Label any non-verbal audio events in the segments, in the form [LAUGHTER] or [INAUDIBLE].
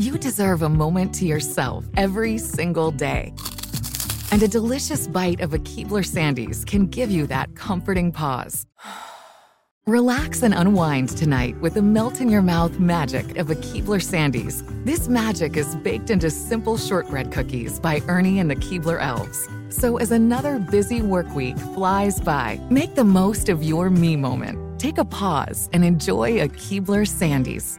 You deserve a moment to yourself every single day. And a delicious bite of a Keebler Sandies can give you that comforting pause. [SIGHS] Relax and unwind tonight with the melt in your mouth magic of a Keebler Sandies. This magic is baked into simple shortbread cookies by Ernie and the Keebler Elves. So as another busy work week flies by, make the most of your me moment. Take a pause and enjoy a Keebler Sandies.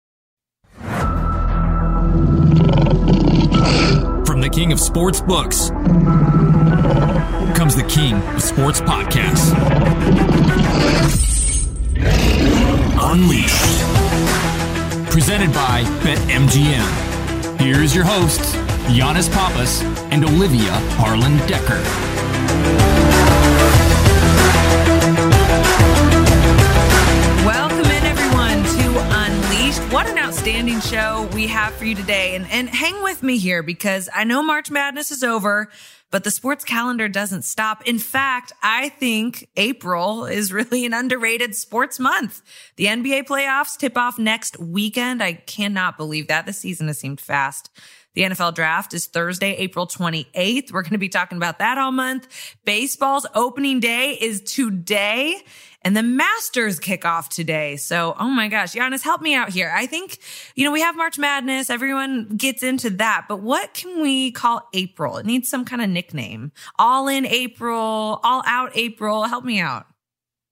From the king of sports books comes the king of sports podcasts. Unleashed. Presented by BetMGM. Here's your hosts, Giannis Pappas and Olivia Harlan Decker. What an outstanding show we have for you today. And, and hang with me here because I know March Madness is over, but the sports calendar doesn't stop. In fact, I think April is really an underrated sports month. The NBA playoffs tip off next weekend. I cannot believe that. The season has seemed fast. The NFL draft is Thursday, April 28th. We're going to be talking about that all month. Baseball's opening day is today and the Masters kick off today. So, oh my gosh, Giannis, help me out here. I think, you know, we have March Madness. Everyone gets into that, but what can we call April? It needs some kind of nickname. All in April, all out April. Help me out.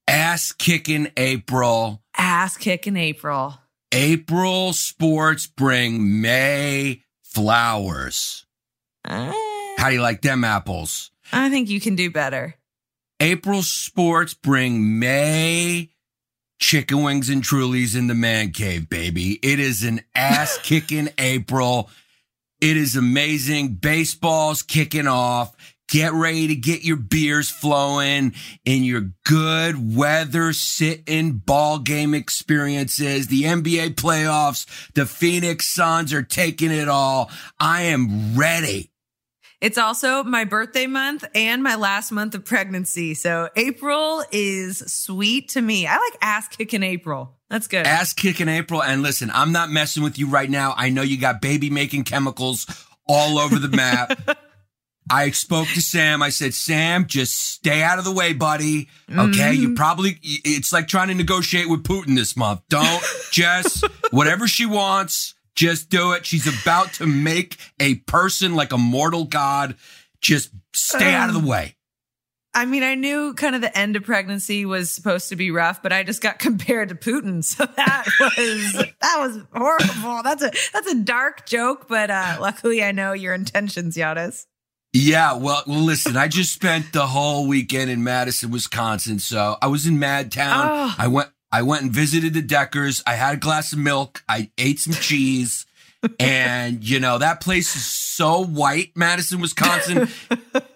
ass kicking April. Ass kicking April. April sports bring May flowers. Uh, How do you like them apples? I think you can do better. April sports bring May chicken wings and trulies in the man cave, baby. It is an ass [LAUGHS] kicking April. It is amazing. Baseball's kicking off. Get ready to get your beers flowing in your good weather sitting ball game experiences. The NBA playoffs, the Phoenix Suns are taking it all. I am ready. It's also my birthday month and my last month of pregnancy. So April is sweet to me. I like ass kicking April. That's good. ass kicking April. And listen, I'm not messing with you right now. I know you got baby making chemicals all over the map. [LAUGHS] I spoke to Sam. I said, Sam, just stay out of the way, buddy. Okay. You mm-hmm. probably, it's like trying to negotiate with Putin this month. Don't [LAUGHS] just, whatever she wants, just do it. She's about to make a person like a mortal god. Just stay out of the way. I mean, I knew kind of the end of pregnancy was supposed to be rough, but I just got [LAUGHS] compared to Putin. So that was, that was horrible. That's a, that's a dark joke, but, uh, luckily I know your intentions, Giannis. Yeah, well, well, listen, I just spent the whole weekend in Madison, Wisconsin. So I was in Madtown. Oh. I went, I went and visited the Deckers. I had a glass of milk. I ate some cheese. [LAUGHS] and you know, that place is so white, Madison, Wisconsin. [LAUGHS]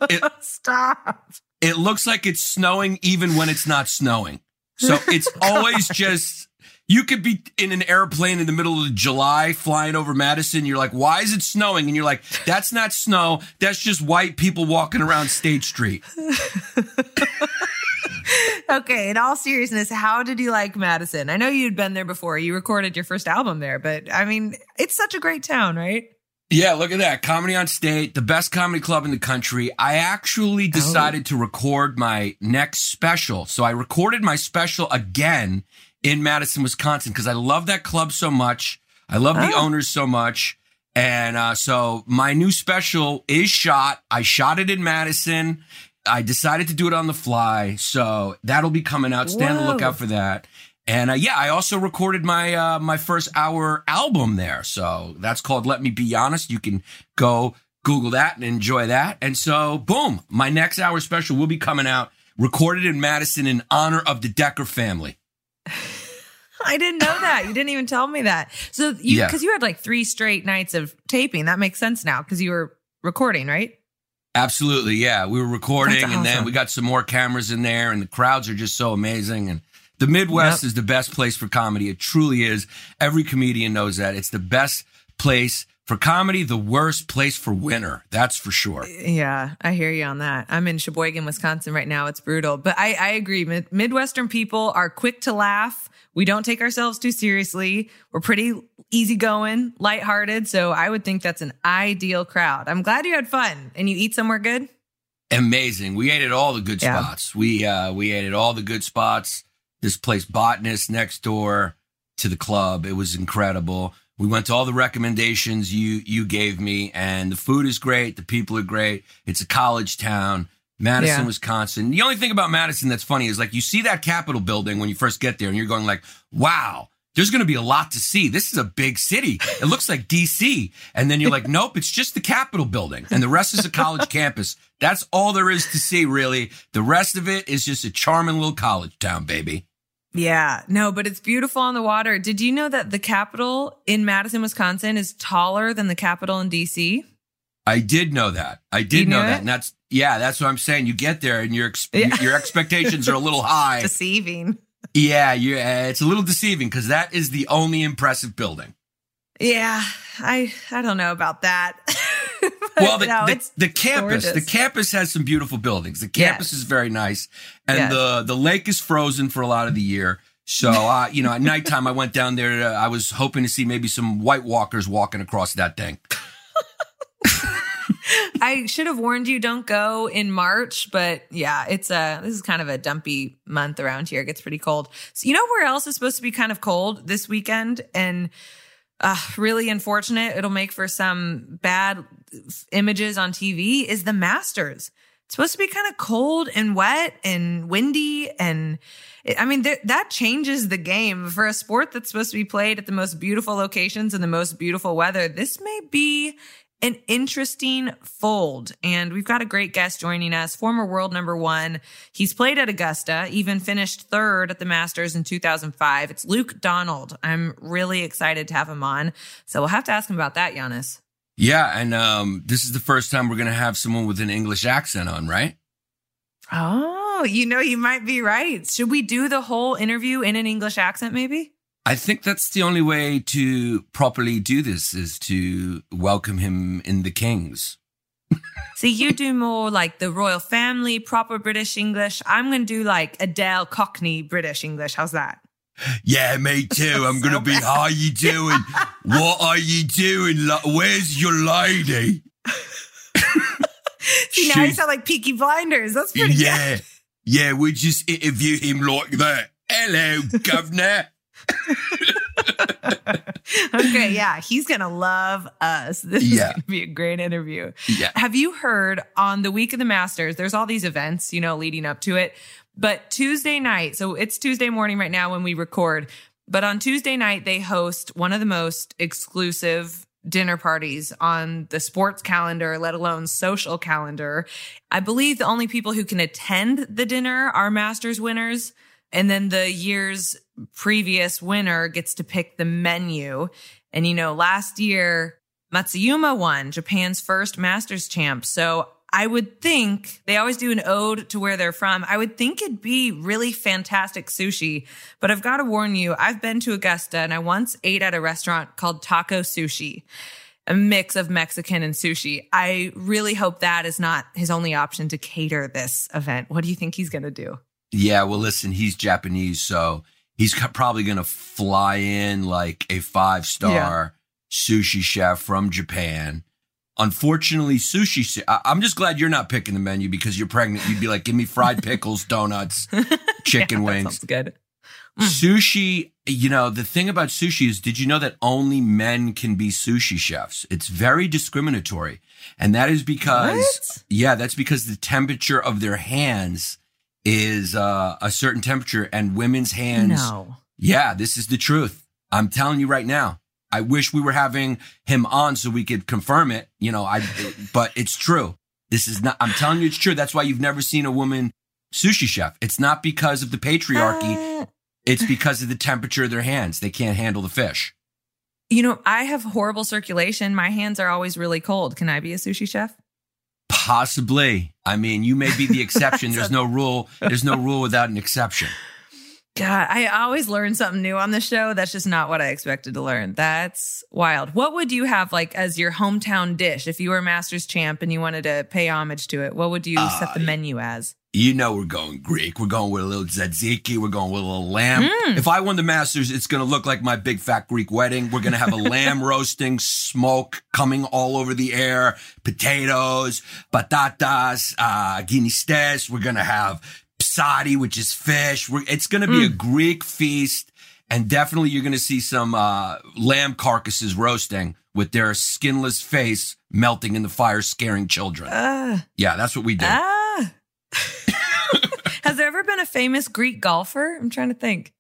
It, Stop. it looks like it's snowing even when it's not snowing. So [LAUGHS] it's always just, you could be in an airplane in the middle of July flying over Madison. You're like, why is it snowing? And you're like, that's not snow. That's just white people walking around State Street. [LAUGHS] Okay. In all seriousness, how did you like Madison? I know you'd been there before. You recorded your first album there, but I mean, it's such a great town, right? Yeah, look at that. Comedy on State, the best comedy club in the country. I actually oh. decided to record my next special. So I recorded my special again in Madison, Wisconsin, because I love that club so much. I love the Oh. owners so much. And uh, so my new special is shot. I shot it in Madison. I decided to do it on the fly. So that'll be coming out. Stand on the lookout for that. And uh, yeah, I also recorded my uh, my first hour album there. So that's called Let Me Be Honest. You can go Google that and enjoy that. And so, boom, my next hour special will be coming out, recorded in Madison in honor of the Decker family. [LAUGHS] I didn't know that. You didn't even tell me that. So you Yeah. because you had like three straight nights of taping. That makes sense now because you were recording, right? Absolutely, yeah. We were recording, That's and then we got some more cameras in there, and the crowds are just so amazing. And the Midwest Yep. is the best place for comedy. It truly is. Every comedian knows that. It's the best place for comedy, the worst place for winter. That's for sure. Yeah, I hear you on that. I'm in Sheboygan, Wisconsin right now. It's brutal, but I, I agree. Mid- Midwestern people are quick to laugh. We don't take ourselves too seriously. We're pretty easygoing, lighthearted. So I would think that's an ideal crowd. I'm glad you had fun and you eat somewhere good. Amazing. We ate at all the good Yeah. spots. We uh we ate at all the good spots. This place, Botanist, next door to the club. It was incredible. We went to all the recommendations you you gave me, and the food is great. The people are great. It's a college town, Madison, Yeah. Wisconsin. The only thing about Madison that's funny is like you see that Capitol building when you first get there, and you're going like, "Wow." There's going to be a lot to see. This is a big city. It looks like DC. And then you're like, [LAUGHS] nope, it's just the Capitol building. And the rest is a college campus. That's all there is to see, really. The rest of it is just a charming little college town, baby. Yeah, no, but it's beautiful on the water. Did you know that the Capitol in Madison, Wisconsin is taller than the Capitol in DC? I did know that. I did know that. it? And that's, yeah, that's what I'm saying. You get there and your, ex- Yeah. your expectations are a little [LAUGHS] high. Deceiving. Yeah, you uh, it's a little deceiving because that is the only impressive building. Yeah, I I don't know about that. [LAUGHS] [LAUGHS] Well, the, no, the, the campus, gorgeous. the campus has some beautiful buildings. The campus Yes. is very nice, and Yes. the the lake is frozen for a lot of the year. So, [LAUGHS] uh, you know, at nighttime, I went down there. Uh, I was hoping to see maybe some White Walkers walking across that thing. [LAUGHS] I should have warned you don't go in March, but yeah, it's a this is kind of a dumpy month around here. It gets pretty cold. So you know where else is supposed to be kind of cold this weekend and uh, really unfortunate. It'll make for some bad images on TV. Is the Masters? It's supposed to be kind of cold and wet and windy and. I mean, th- that changes the game for a sport that's supposed to be played at the most beautiful locations and the most beautiful weather. This may be an interesting fold. And we've got a great guest joining us, former world number one. He's played at Augusta, even finished third at the Masters in 2005. It's Luke Donald. I'm really excited to have him on. So we'll have to ask him about that, Giannis. Yeah, and um, this is the first time we're going to have someone with an English accent on, right? Oh, you know, you might be right. Should we do the whole interview in an English accent, maybe? I think that's the only way to properly do this is to welcome him in the Kings. [LAUGHS] See, you do more like the royal family, proper British English. I'm going to do like Adele Cockney British English. How's that? Yeah, me too. I'm gonna be. How you doing? what are you doing? Where's your lady? [LAUGHS] See, now you sound like Peaky Blinders. That's pretty Yeah, yeah. We just interview him like that. Hello, governor. Okay, yeah, he's going to love us. [LAUGHS] This is going to be a great interview. Yeah. Have you heard on the week of the Masters, there's all these events, you know, leading up to it. But Tuesday night, so it's Tuesday morning right now when we record, but on Tuesday night, they host one of the most exclusive dinner parties on the sports calendar, let alone social calendar. I believe the only people who can attend the dinner are Masters winners. And then the year's previous winner gets to pick the menu. And, you know, last year, Matsuyama won Japan's first Masters champ. So I would think they always do an ode to where they're from. I would think it'd be really fantastic sushi, but I've got to warn you, I've been to Augusta and I once ate at a restaurant called Taco Sushi, a mix of Mexican and sushi. I really hope that is not his only option to cater this event. What do you think he's going to do? Yeah. Well, listen. He's Japanese, so he's probably gonna fly in like a five star sushi chef from Japan. Unfortunately, sushi. I- I'm just glad you're not picking the menu because you're pregnant. You'd be like, "Give me fried [LAUGHS] pickles, donuts, [LAUGHS] chicken Yeah, wings." sounds good. Mm. Sushi, you know, the thing about sushi is, did you know that only men can be sushi chefs? It's very discriminatory. And that is because, What? yeah, that's because the temperature of their hands is uh, a certain temperature and women's hands. No. Yeah, this is the truth. I'm telling you right now. I wish we were having him on so we could confirm it, you know, I, but it's true. This is not, I'm telling you it's true. That's why you've never seen a woman sushi chef. It's not because of the patriarchy. Uh, It's because of the temperature of their hands. They can't handle the fish. you know, I have horrible circulation. My hands are always really cold. Can I be a sushi chef? Possibly. I mean, you may be the [LAUGHS] exception. There's no rule. There's no rule without an exception. God, I always learn something new on the show. That's just not what I expected to learn. That's wild. What would you have like as your hometown dish if you were Masters champ and you wanted to pay homage to it? What would you set the menu as? You know we're going Greek. We're going with a little tzatziki. We're going with a little lamb. If I won the Masters, it's going to look like my big fat Greek wedding. We're going to have a [LAUGHS] lamb roasting, smoke coming all over the air, potatoes, patatas, uh, guinistes. We're going to have psari, which is fish. We're, it's going to be a Greek feast. And definitely you're going to see some uh, lamb carcasses roasting with their skinless face melting in the fire, scaring children. Ah, yeah, that's what we do. ah. [LAUGHS] Has there ever been a famous Greek golfer? I'm trying to think.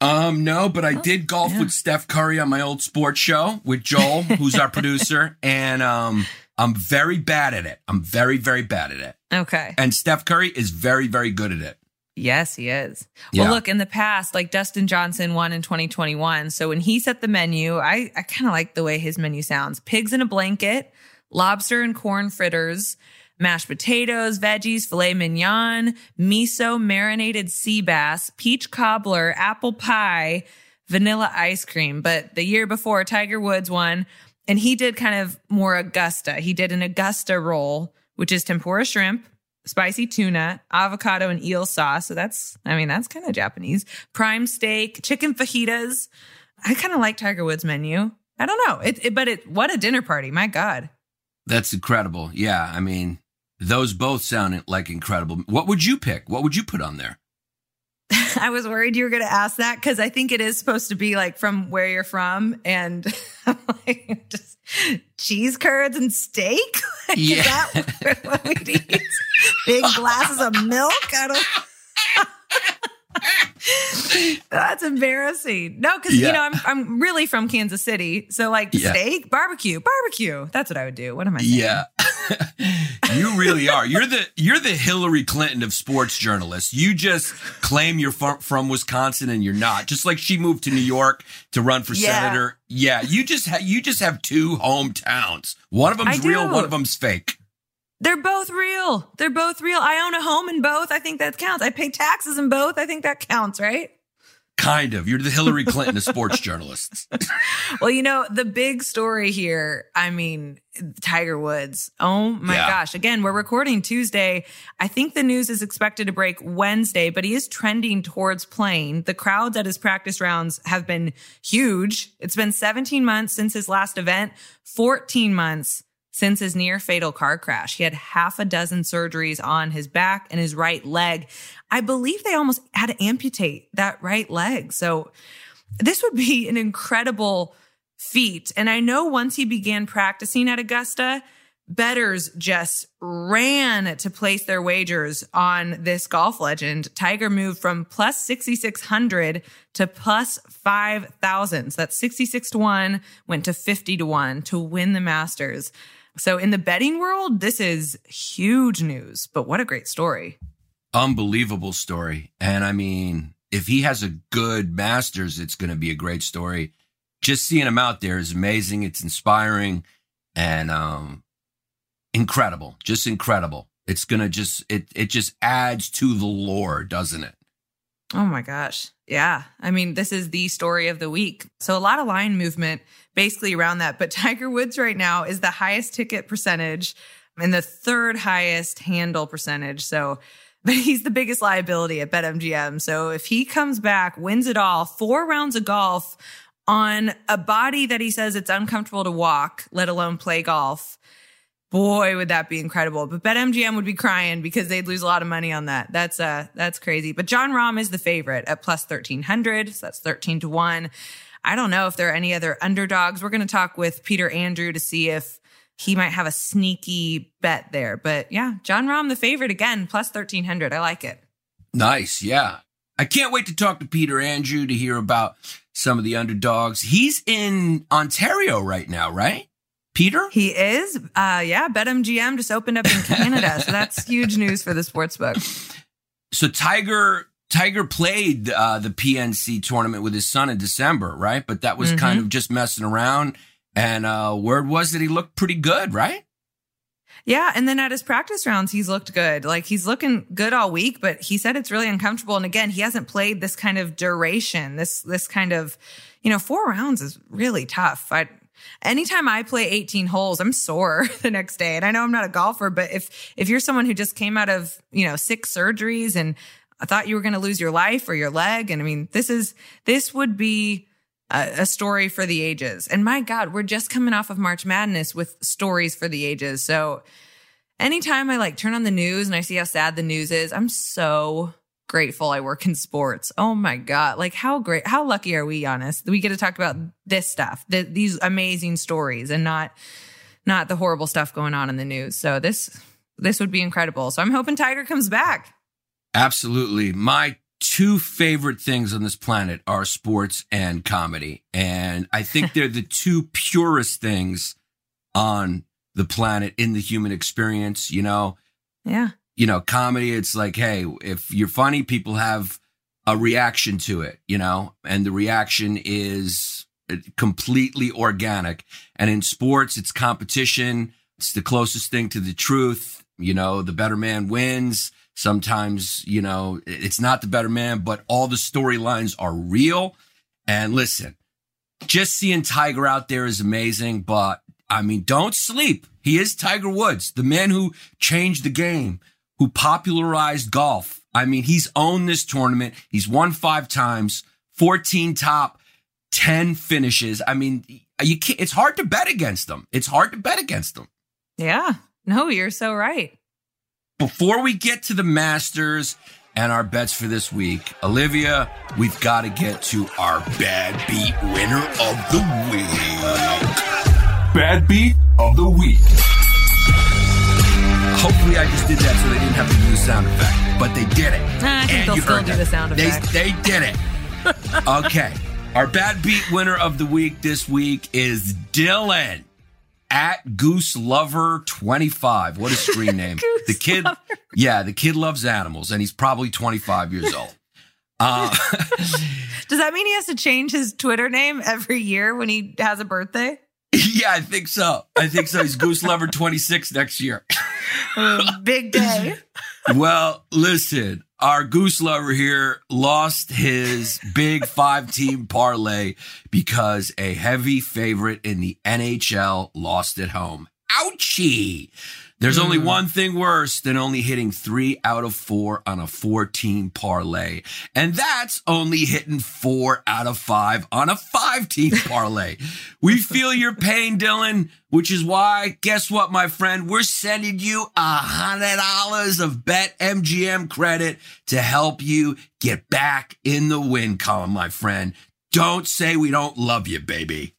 Um, no, but I did golf Oh, yeah. with Steph Curry on my old sports show with Joel, who's our [LAUGHS] producer, and um, I'm very bad at it. I'm very, very bad at it. Okay. And Steph Curry is very, very good at it. Yes, he is. Yeah. Well, look, in the past, like Dustin Johnson won in 2021. So when he set the menu, I, I kind of like the way his menu sounds pigs in a blanket, lobster and corn fritters, mashed potatoes, veggies, filet mignon, miso marinated sea bass, peach cobbler, apple pie, vanilla ice cream. But the year before, Tiger Woods won, and he did kind of more Augusta. He did an Augusta roll, which is tempura shrimp, spicy tuna, avocado and eel sauce. So that's, I mean, that's kind of Japanese. Prime steak, chicken fajitas. I kind of like Tiger Woods menu. I don't know. It, it, but it, what a dinner party. My God. That's incredible. Yeah, I mean, those both sound like incredible. What would you pick? What would you put on there? [LAUGHS] I was worried you were going to ask that because I think it is supposed to be like from where you're from. And [LAUGHS] I'm like, just cheese curds and steak? [LAUGHS] Like, Yeah. Is that what we'd eat? Big glasses of milk? I don't. [LAUGHS] That's embarrassing. No, because Yeah. you know I'm I'm really from Kansas City, so like Yeah. steak, barbecue, barbecue. That's what I would do. What am I saying? Yeah. [LAUGHS] you really are. You're the you're the Hillary Clinton of sports journalists. You just claim you're from, from Wisconsin and you're not. Just like she moved to New York to run for Yeah. senator. Yeah, you just ha- you just have two hometowns. One of them's real, one of them's fake. They're both real. They're both real. I own a home in both. I think that counts. I pay taxes in both. I think that counts, right? Kind of. You're the Hillary Clinton of sports journalists. [LAUGHS] [LAUGHS] Well, you know, the big story here, I mean, Tiger Woods. Oh my Yeah. gosh. Again, we're recording Tuesday. I think the news is expected to break Wednesday, but he is trending towards playing. The crowds at his practice rounds have been huge. It's been 17 months since his last event, 14 months since his near fatal car crash. He had half a dozen surgeries on his back and his right leg. I believe they almost had to amputate that right leg. So this would be an incredible feat. And I know once he began practicing at Augusta, betters just ran to place their wagers on this golf legend. Tiger moved from plus 6,600 to plus 5,000. So that's 66 to 1, went to 50 to 1 to win the Masters. So in the betting world, this is huge news, but what a great story. Unbelievable story. And I mean, if he has a good Masters, it's going to be a great story. Just seeing him out there is amazing. It's inspiring and um incredible. Just incredible. It's going to just it it just adds to the lore, doesn't it? Oh my gosh. Yeah. I mean, this is the story of the week. So a lot of line movement basically around that. But [LAUGHS] Tiger Woods right now is the highest ticket percentage and the third highest handle percentage. So, [LAUGHS] but he's the biggest liability at BetMGM. So if he comes back, wins it all, four rounds of golf on a body that he says it's uncomfortable to walk, let alone play golf. Boy, would that be incredible. But BetMGM would be crying because they'd lose a lot of money on that. That's uh that's crazy. But Jon Rahm is the favorite at plus 1300. So that's 13 to 1. I don't know if there are any other underdogs. We're going to talk with Peter Andrew to see if he might have a sneaky bet there. But yeah, Jon Rahm the favorite again, plus 1300. I like it. Nice. Yeah. I can't wait to talk to Peter Andrew to hear about some of the underdogs. He's in Ontario right now, right? Peter? He is. Uh, yeah, BetMGM just opened up in Canada. so that's [LAUGHS] huge news for the sports book. So Tiger Tiger played uh, the PNC tournament with his son in December, right? But that was mm-hmm. kind of just messing around. And uh, word was that he looked pretty good, right? Yeah, and then at his practice rounds, he's looked good. Like he's looking good all week, but he said it's really uncomfortable. And again, he hasn't played this kind of duration. This this kind of, you know, four rounds is really tough. I anytime I play 18 holes, I'm sore [LAUGHS] the next day. And I know I'm not a golfer, but if if you're someone who just came out of, you know, six surgeries and I thought you were going to lose your life or your leg, and I mean, this is this would be a, a story for the ages. And my God, we're just coming off of March Madness with stories for the ages. So anytime I like turn on the news and I see how sad the news is, I'm so grateful I work in sports. Oh my God. Like how great, how lucky are we, Giannis? We get to talk about this stuff, the, these amazing stories and not, not the horrible stuff going on in the news. So this, this would be incredible. So I'm hoping Tiger comes back. Absolutely. My two favorite things on this planet are sports and comedy. And I think [LAUGHS] they're the two purest things on the planet in the human experience, you know? Yeah you know, comedy, it's like, hey, if you're funny, people have a reaction to it, you know, and the reaction is uh, completely organic. And in sports, it's competition. It's the closest thing to the truth. You know, the better man wins. Sometimes, you know, it's not the better man, but all the storylines are real. And listen, just seeing Tiger out there is amazing, but I mean, don't sleep. He is Tiger Woods, the man who changed the game who popularized golf. I mean, he's owned this tournament. He's won five times, 14 top, 10 finishes. I mean, you can't, it's hard to bet against them. It's hard to bet against them. Yeah. No, you're so right. Before we get to the Masters and our bets for this week, Olivia, we've got to get to our bad beat winner of the week. Bad beat of the week. Hopefully, I just did that so they didn't have to do the sound effect, but they did it. I think and they'll still do the sound effect. They, they did it. [LAUGHS] okay. Our bad beat winner of the week this week is Dylan at Goose Lover 25. What a screen [LAUGHS] name. the kid, lover. yeah, the kid loves animals and he's probably 25 years old. [LAUGHS] Uh, Does that mean he has to change his Twitter name every year when he has a birthday? [LAUGHS] Yeah, I think so. I think so. He's Goose Lover 26 next year. [LAUGHS] Big day. well, listen, our Goose Lover here lost his big five team parlay because a heavy favorite in the NHL lost at home. Ouchie. There's mm. only one thing worse than only hitting three out of four on a 14 parlay. And that's only hitting four out of five on a five team [LAUGHS] parlay. we feel your pain, Dylan, which is why, guess what, my friend? We're sending you a hundred dollars of BetMGM credit to help you get back in the win column, my friend. Don't say we don't love you, baby.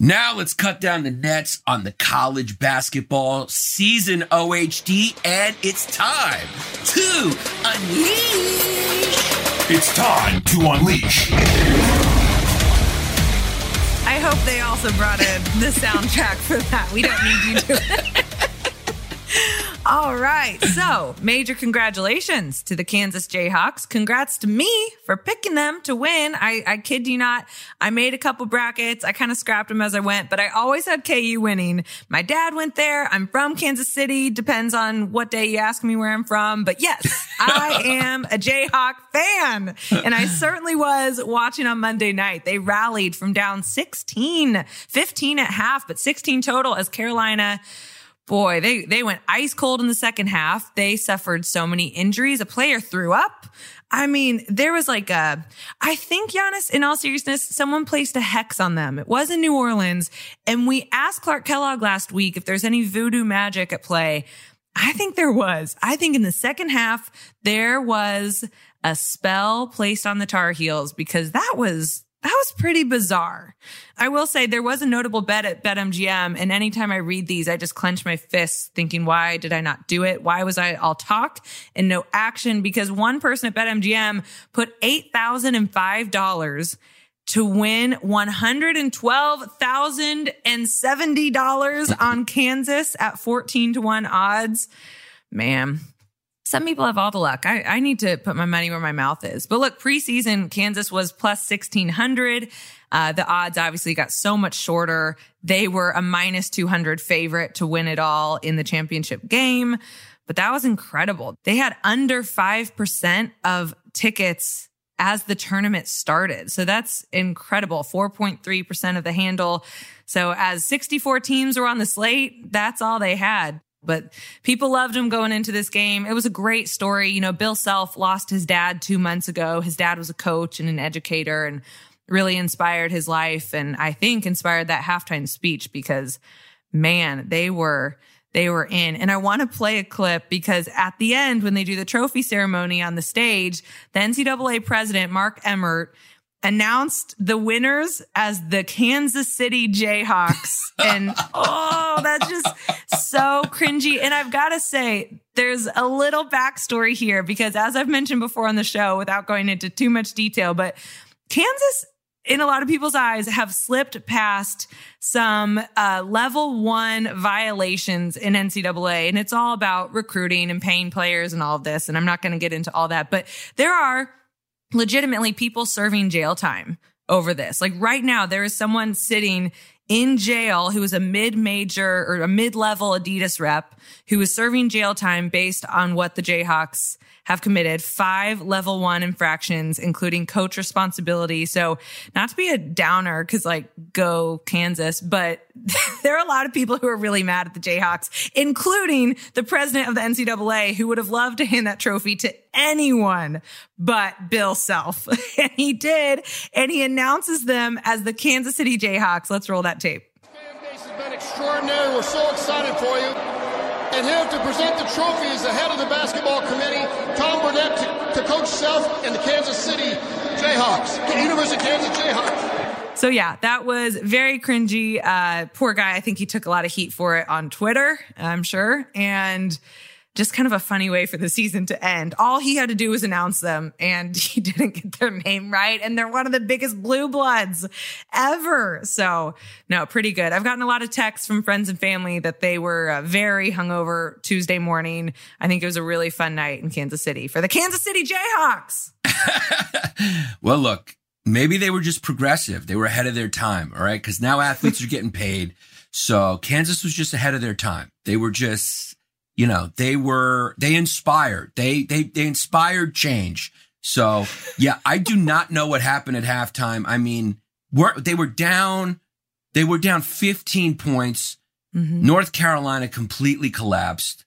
Now let's cut down the nets on the college basketball season OHD, and it's time to unleash. It's time to unleash. I hope they also brought in the soundtrack for that. We don't need you to. [LAUGHS] All right. So, major congratulations to the Kansas Jayhawks. Congrats to me for picking them to win. I, I kid you not. I made a couple brackets. I kind of scrapped them as I went, but I always had KU winning. My dad went there. I'm from Kansas City. Depends on what day you ask me where I'm from. But yes, [LAUGHS] I am a Jayhawk fan. And I certainly was watching on Monday night. They rallied from down 16, 15 at half, but 16 total as Carolina boy, they, they went ice cold in the second half. They suffered so many injuries. A player threw up. I mean, there was like a, I think Giannis, in all seriousness, someone placed a hex on them. It was in New Orleans. And we asked Clark Kellogg last week if there's any voodoo magic at play. I think there was. I think in the second half, there was a spell placed on the Tar Heels because that was that was pretty bizarre. I will say there was a notable bet at BetMGM. And anytime I read these, I just clench my fists thinking, why did I not do it? Why was I all talk and no action? Because one person at BetMGM put $8,005 to win $112,070 on Kansas at 14 to 1 odds. Man, some people have all the luck. I, I need to put my money where my mouth is. But look, preseason, Kansas was plus 1600. Uh, the odds obviously got so much shorter. They were a minus 200 favorite to win it all in the championship game. But that was incredible. They had under 5% of tickets as the tournament started. So that's incredible. 4.3% of the handle. So as 64 teams were on the slate, that's all they had. But people loved him going into this game. It was a great story. You know, Bill Self lost his dad two months ago. His dad was a coach and an educator and really inspired his life. And I think inspired that halftime speech because man, they were, they were in. And I want to play a clip because at the end, when they do the trophy ceremony on the stage, the NCAA president, Mark Emmert, announced the winners as the Kansas City Jayhawks. [LAUGHS] and oh, that's just so cringy. And I've got to say, there's a little backstory here because as I've mentioned before on the show, without going into too much detail, but Kansas in a lot of people's eyes have slipped past some uh, level one violations in NCAA. And it's all about recruiting and paying players and all of this. And I'm not going to get into all that, but there are legitimately people serving jail time over this. Like right now, there is someone sitting in jail who is a mid-major or a mid-level Adidas rep who is serving jail time based on what the Jayhawks have committed five level one infractions, including coach responsibility. So not to be a downer, cause like go Kansas, but [LAUGHS] there are a lot of people who are really mad at the Jayhawks, including the president of the NCAA who would have loved to hand that trophy to anyone but Bill Self. [LAUGHS] and he did. And he announces them as the Kansas City Jayhawks. Let's roll that tape. Fan base has been extraordinary. We're so excited for you. And here to present the trophy is the head of the basketball committee, Tom Burnett, to, to Coach Self and the Kansas City Jayhawks, the University of Kansas Jayhawks. So yeah, that was very cringy. Uh, poor guy. I think he took a lot of heat for it on Twitter, I'm sure. And just kind of a funny way for the season to end. All he had to do was announce them and [LAUGHS] he didn't get their name right. And they're one of the biggest blue bloods ever. So no, pretty good. I've gotten a lot of texts from friends and family that they were uh, very hungover Tuesday morning. I think it was a really fun night in Kansas City for the Kansas City Jayhawks. [LAUGHS] well, look, maybe they were just progressive. They were ahead of their time. All right. Cause now athletes are getting paid. So Kansas was just ahead of their time. They were just you know, they were, they inspired, they, they, they inspired change. So yeah, I do not know what happened at halftime. I mean, we're, they were down, they were down 15 points. Mm-hmm. North Carolina completely collapsed.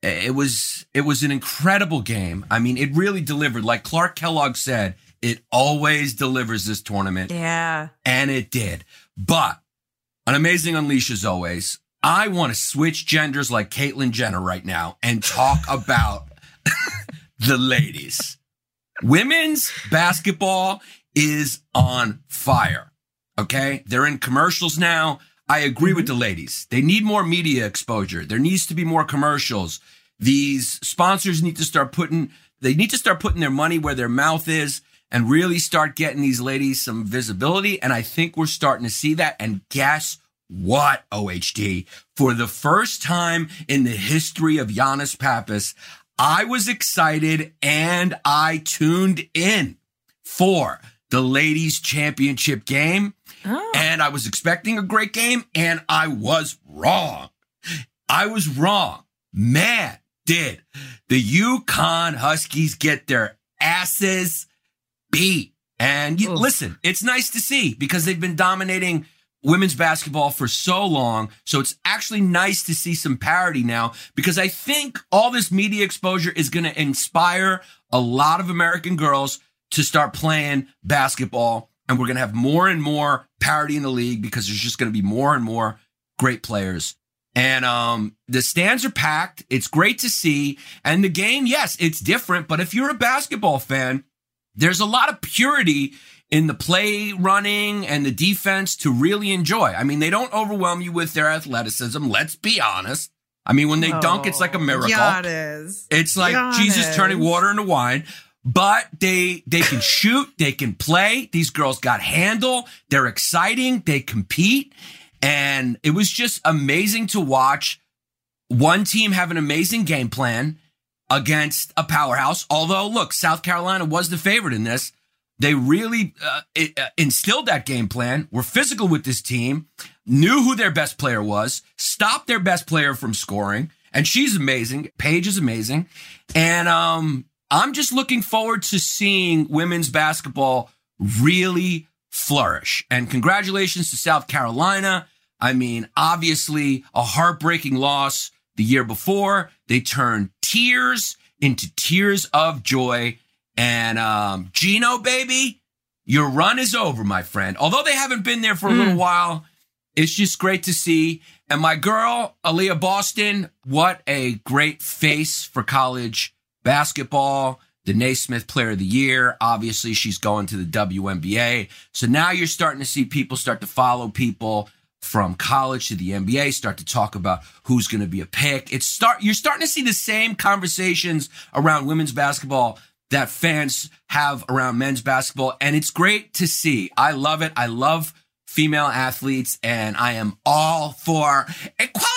It was, it was an incredible game. I mean, it really delivered. Like Clark Kellogg said, it always delivers this tournament. Yeah. And it did. But an amazing unleash as always. I want to switch genders like Caitlyn Jenner right now and talk [LAUGHS] about the ladies. Women's basketball is on fire. Okay. They're in commercials now. I agree mm-hmm. with the ladies. They need more media exposure. There needs to be more commercials. These sponsors need to start putting, they need to start putting their money where their mouth is and really start getting these ladies some visibility. And I think we're starting to see that. And guess what, OHD? For the first time in the history of Giannis Pappas, I was excited and I tuned in for the ladies championship game. Oh. And I was expecting a great game and I was wrong. I was wrong. Man, did the UConn Huskies get their asses beat. And you, listen, it's nice to see because they've been dominating women's basketball for so long. So it's actually nice to see some parity now because I think all this media exposure is going to inspire a lot of American girls to start playing basketball. And we're going to have more and more parity in the league because there's just going to be more and more great players. And um, the stands are packed. It's great to see. And the game, yes, it's different. But if you're a basketball fan, there's a lot of purity in the play running and the defense to really enjoy. I mean, they don't overwhelm you with their athleticism. Let's be honest. I mean, when they dunk, it's like a miracle. Giannis. It's like. Jesus turning water into wine. But they they can [LAUGHS] shoot, they can play. These girls got handle. They're exciting. They compete, and it was just amazing to watch. One team have an amazing game plan against a powerhouse. Although, look, South Carolina was the favorite in this. They really uh, uh, instilled that game plan. Were physical with this team. Knew who their best player was. Stopped their best player from scoring. And she's amazing. Paige is amazing. And um, I'm just looking forward to seeing women's basketball really flourish. And congratulations to South Carolina. I mean, obviously a heartbreaking loss the year before. They turned tears into tears of joy. And um, Gino, baby, your run is over, my friend. Although they haven't been there for a little while, it's just great to see. And my girl, Aliyah Boston, what a great face for college basketball. The Naismith Player of the Year. Obviously, she's going to the WNBA. So now you're starting to see people start to follow people from college to the NBA, start to talk about who's going to be a pick. It's start, you're starting to see the same conversations around women's basketball that fans have around men's basketball. And it's great to see. I love it. I love female athletes and I am all for equality.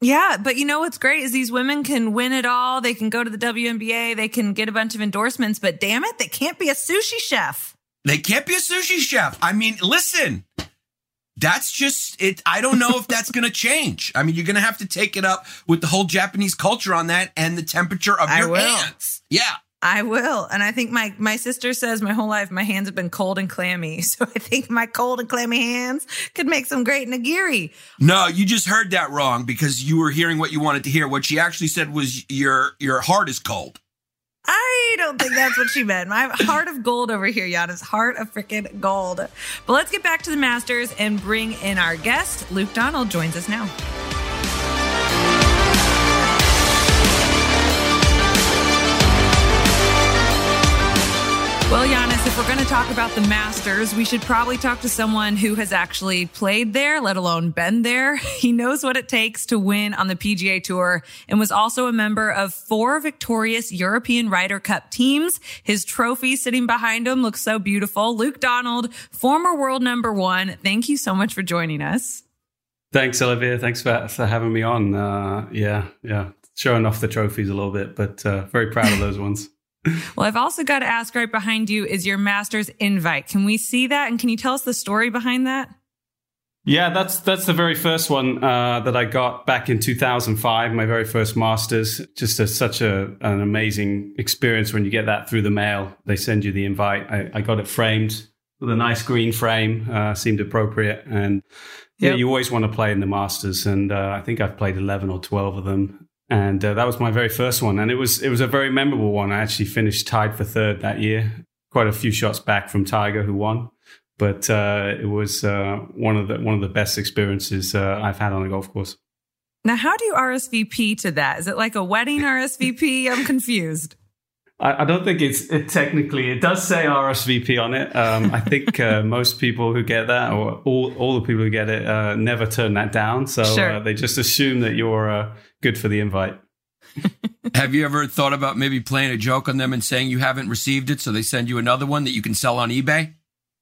Yeah, but you know what's great is these women can win it all. They can go to the WNBA, they can get a bunch of endorsements, but damn it, they can't be a sushi chef. They can't be a sushi chef. I mean, listen, that's just it. I don't know if that's going to change. I mean, you're going to have to take it up with the whole Japanese culture on that and the temperature of I your will. hands. Yeah. I will. And I think my, my sister says my whole life my hands have been cold and clammy. [LAUGHS] So I think my cold and clammy hands could make some great nigiri. No, you just heard that wrong because you were hearing what you wanted to hear. What she actually said was your your heart is cold. I don't think that's what she meant. My heart of gold over here, Giannis. Heart of freaking gold. But let's get back to the Masters and bring in our guest. Luke Donald joins us now. Well, Giannis, if we're going to talk about the Masters, we should probably talk to someone who has actually played there, let alone been there. [LAUGHS] He knows what it takes to win on the PGA Tour and was also a member of four victorious European Ryder Cup teams. His trophy sitting behind him looks so beautiful. Luke Donald, former world number one. Thank you so much for joining us. Thanks, Olivia. Thanks for, for having me on. Uh, yeah, yeah. Showing off the trophies a little bit, but uh, very proud of those ones. Well, I've also got to ask right behind you is your master's invite. Can we see that? And can you tell us the story behind that? Yeah, that's that's the very first one uh, that I got back in 2005. My very first masters. Just a, such a an amazing experience when you get that through the mail. They send you the invite. I, I got it framed with a nice green frame. Uh, seemed appropriate, and yeah, Yep. you always want to play in the masters. And uh, I think I've played 11 or 12 of them. And uh, that was my very first one, and it was it was a very memorable one. I actually finished tied for third that year, quite a few shots back from Tiger, who won. But uh, it was uh, one of the one of the best experiences uh, I've had on a golf course. Now, how do you RSVP to that? Is it like a wedding RSVP? I'm confused. I, I don't think it's it technically. It does say RSVP on it. Um, I think uh, [LAUGHS] most people who get that, or all all the people who get it, uh, never turn that down. So Sure. uh, they just assume that you're uh, good for the invite. [LAUGHS] Have you ever thought about maybe playing a joke on them and saying you haven't received it, so they send you another one that you can sell on eBay?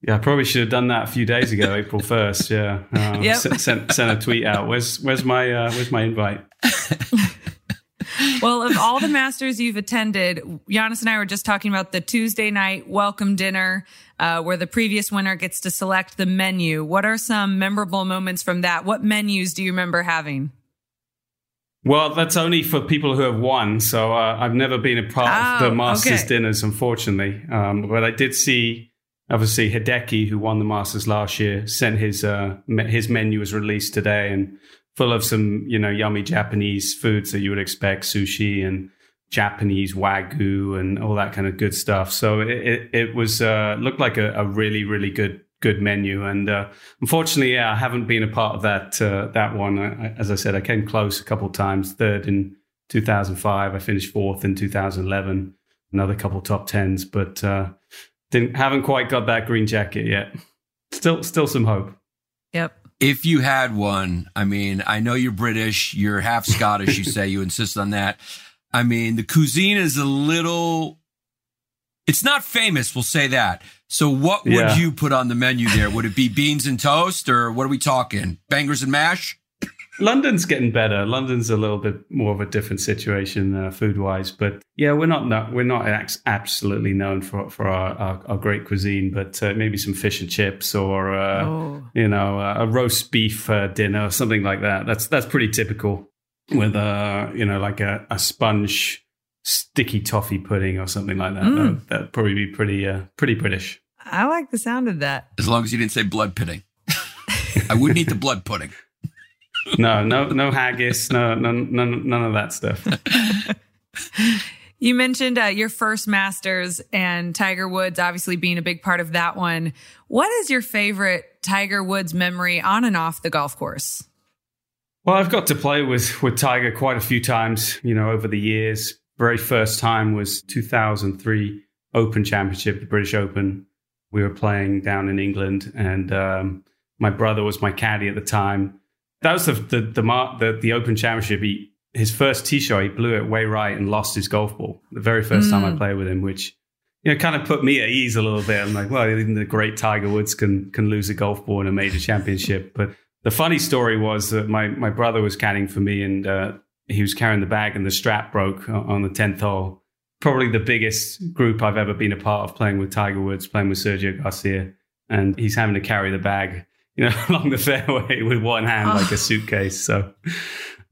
Yeah, I probably should have done that a few days ago, April [LAUGHS] first. Yeah, um, Yep. s- sent sent a tweet out. Where's where's my uh, where's my invite? Well, of all the masters you've attended, Giannis and I were just talking about the Tuesday night welcome dinner, uh, where the previous winner gets to select the menu. What are some memorable moments from that? What menus do you remember having? Well, that's only for people who have won. So uh, I've never been a part of Oh, the Masters okay. dinners, unfortunately. Um, but I did see obviously Hideki, who won the Masters last year, sent his uh, his menu was released today and full of some you know yummy Japanese foods that you would expect, sushi and Japanese wagyu and all that kind of good stuff. So it it, it was uh, looked like a, a, really really good good menu. And uh, unfortunately, yeah, I haven't been a part of that uh, that one. I, as I said, I came close a couple times. Third in 2005. I finished fourth in 2011. Another couple top tens, but uh, didn't haven't quite got that green jacket yet. Still, still some hope. Yep. If you had one, I mean, I know you're British, you're half Scottish. you say you insist on that. I mean, the cuisine is a little. It's not famous, we'll say that. So, what would yeah. you put on the menu there? Would it be beans and toast, or what are we talking? Bangers and mash? London's getting better. London's a little bit more of a different situation uh, food wise, but yeah, we're not, not we're not absolutely known for for our, our, our great cuisine, but uh, maybe some fish and chips or uh, oh. you know a roast beef uh, dinner or something like that. That's that's pretty typical with a uh, you know like a, a sponge sticky toffee pudding or something like that. Mm. That would probably be pretty uh, pretty British. I like the sound of that. As long as you didn't say blood pudding. [LAUGHS] I wouldn't eat the blood pudding no, no, no haggis, no, none, none, none of that stuff. You mentioned uh, your first Masters and Tiger Woods obviously being a big part of that one. What is your favorite Tiger Woods memory on and off the golf course? Well, I've got to play with with Tiger quite a few times, you know, over the years. Very first time was 2003 Open Championship, the British Open. We were playing down in England, and um, my brother was my caddy at the time that was the the the, the, the Open Championship. He his first tee shot, he blew it way right and lost his golf ball. The very first mm. time I mm. played with him, which you know kind of put me at ease a little bit. I'm like, well, even the great Tiger Woods can can lose a golf ball in a major championship. [LAUGHS] But the funny story was that my my brother was caddying for me, and uh, he was carrying the bag, and the strap broke on the tenth hole. Probably the biggest group I've ever been a part of playing with Tiger Woods, playing with Sergio Garcia, and he's having to carry the bag you know, [LAUGHS] along the fairway with one hand like a ah. suitcase. So,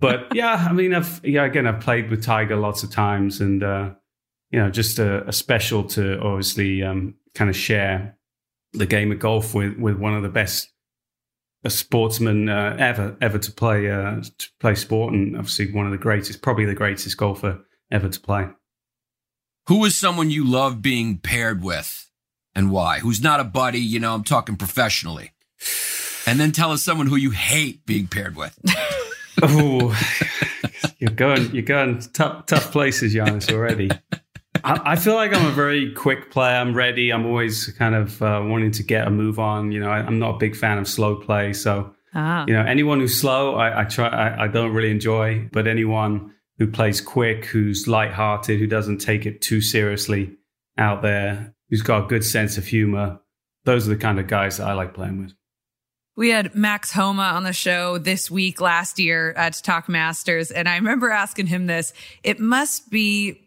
but [LAUGHS] yeah, I mean, I've yeah, again, I've played with Tiger lots of times, and uh, you know, just a, a special to obviously um, kind of share the game of golf with with one of the best uh, sportsmen uh, ever ever to play uh, to play sport, and obviously one of the greatest, probably the greatest golfer ever to play. Who is someone you love being paired with, and why? Who's not a buddy? You know, I'm talking professionally. And then tell us someone who you hate being paired with. [LAUGHS] oh, you're going, you're going tough, tough places, Giannis, already. I, I, feel like I'm a very quick player. I'm ready. I'm always kind of uh, wanting to get a move on. You know, I, am not a big fan of slow play. So, ah. you know, anyone who's slow, I, I try. I, I don't really enjoy. But anyone who plays quick, who's lighthearted, who doesn't take it too seriously out there, who's got a good sense of humor, those are the kind of guys that I like playing with. We had Max Homa on the show this week last year uh, to talk Masters. And I remember asking him this. It must be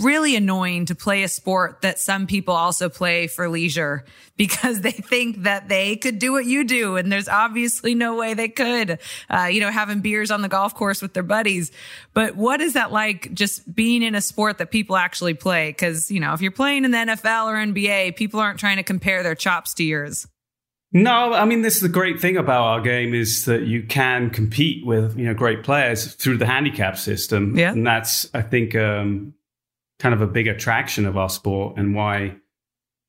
really annoying to play a sport that some people also play for leisure [LAUGHS] because they think that they could do what you do. And there's obviously no way they could, uh, you know, having beers on the golf course with their buddies. But what is that like just being in a sport that people actually play? Cause, you know, if you're playing in the NFL or NBA, people aren't trying to compare their chops to yours. No, I mean this is the great thing about our game is that you can compete with you know great players through the handicap system, yeah. and that's I think um, kind of a big attraction of our sport and why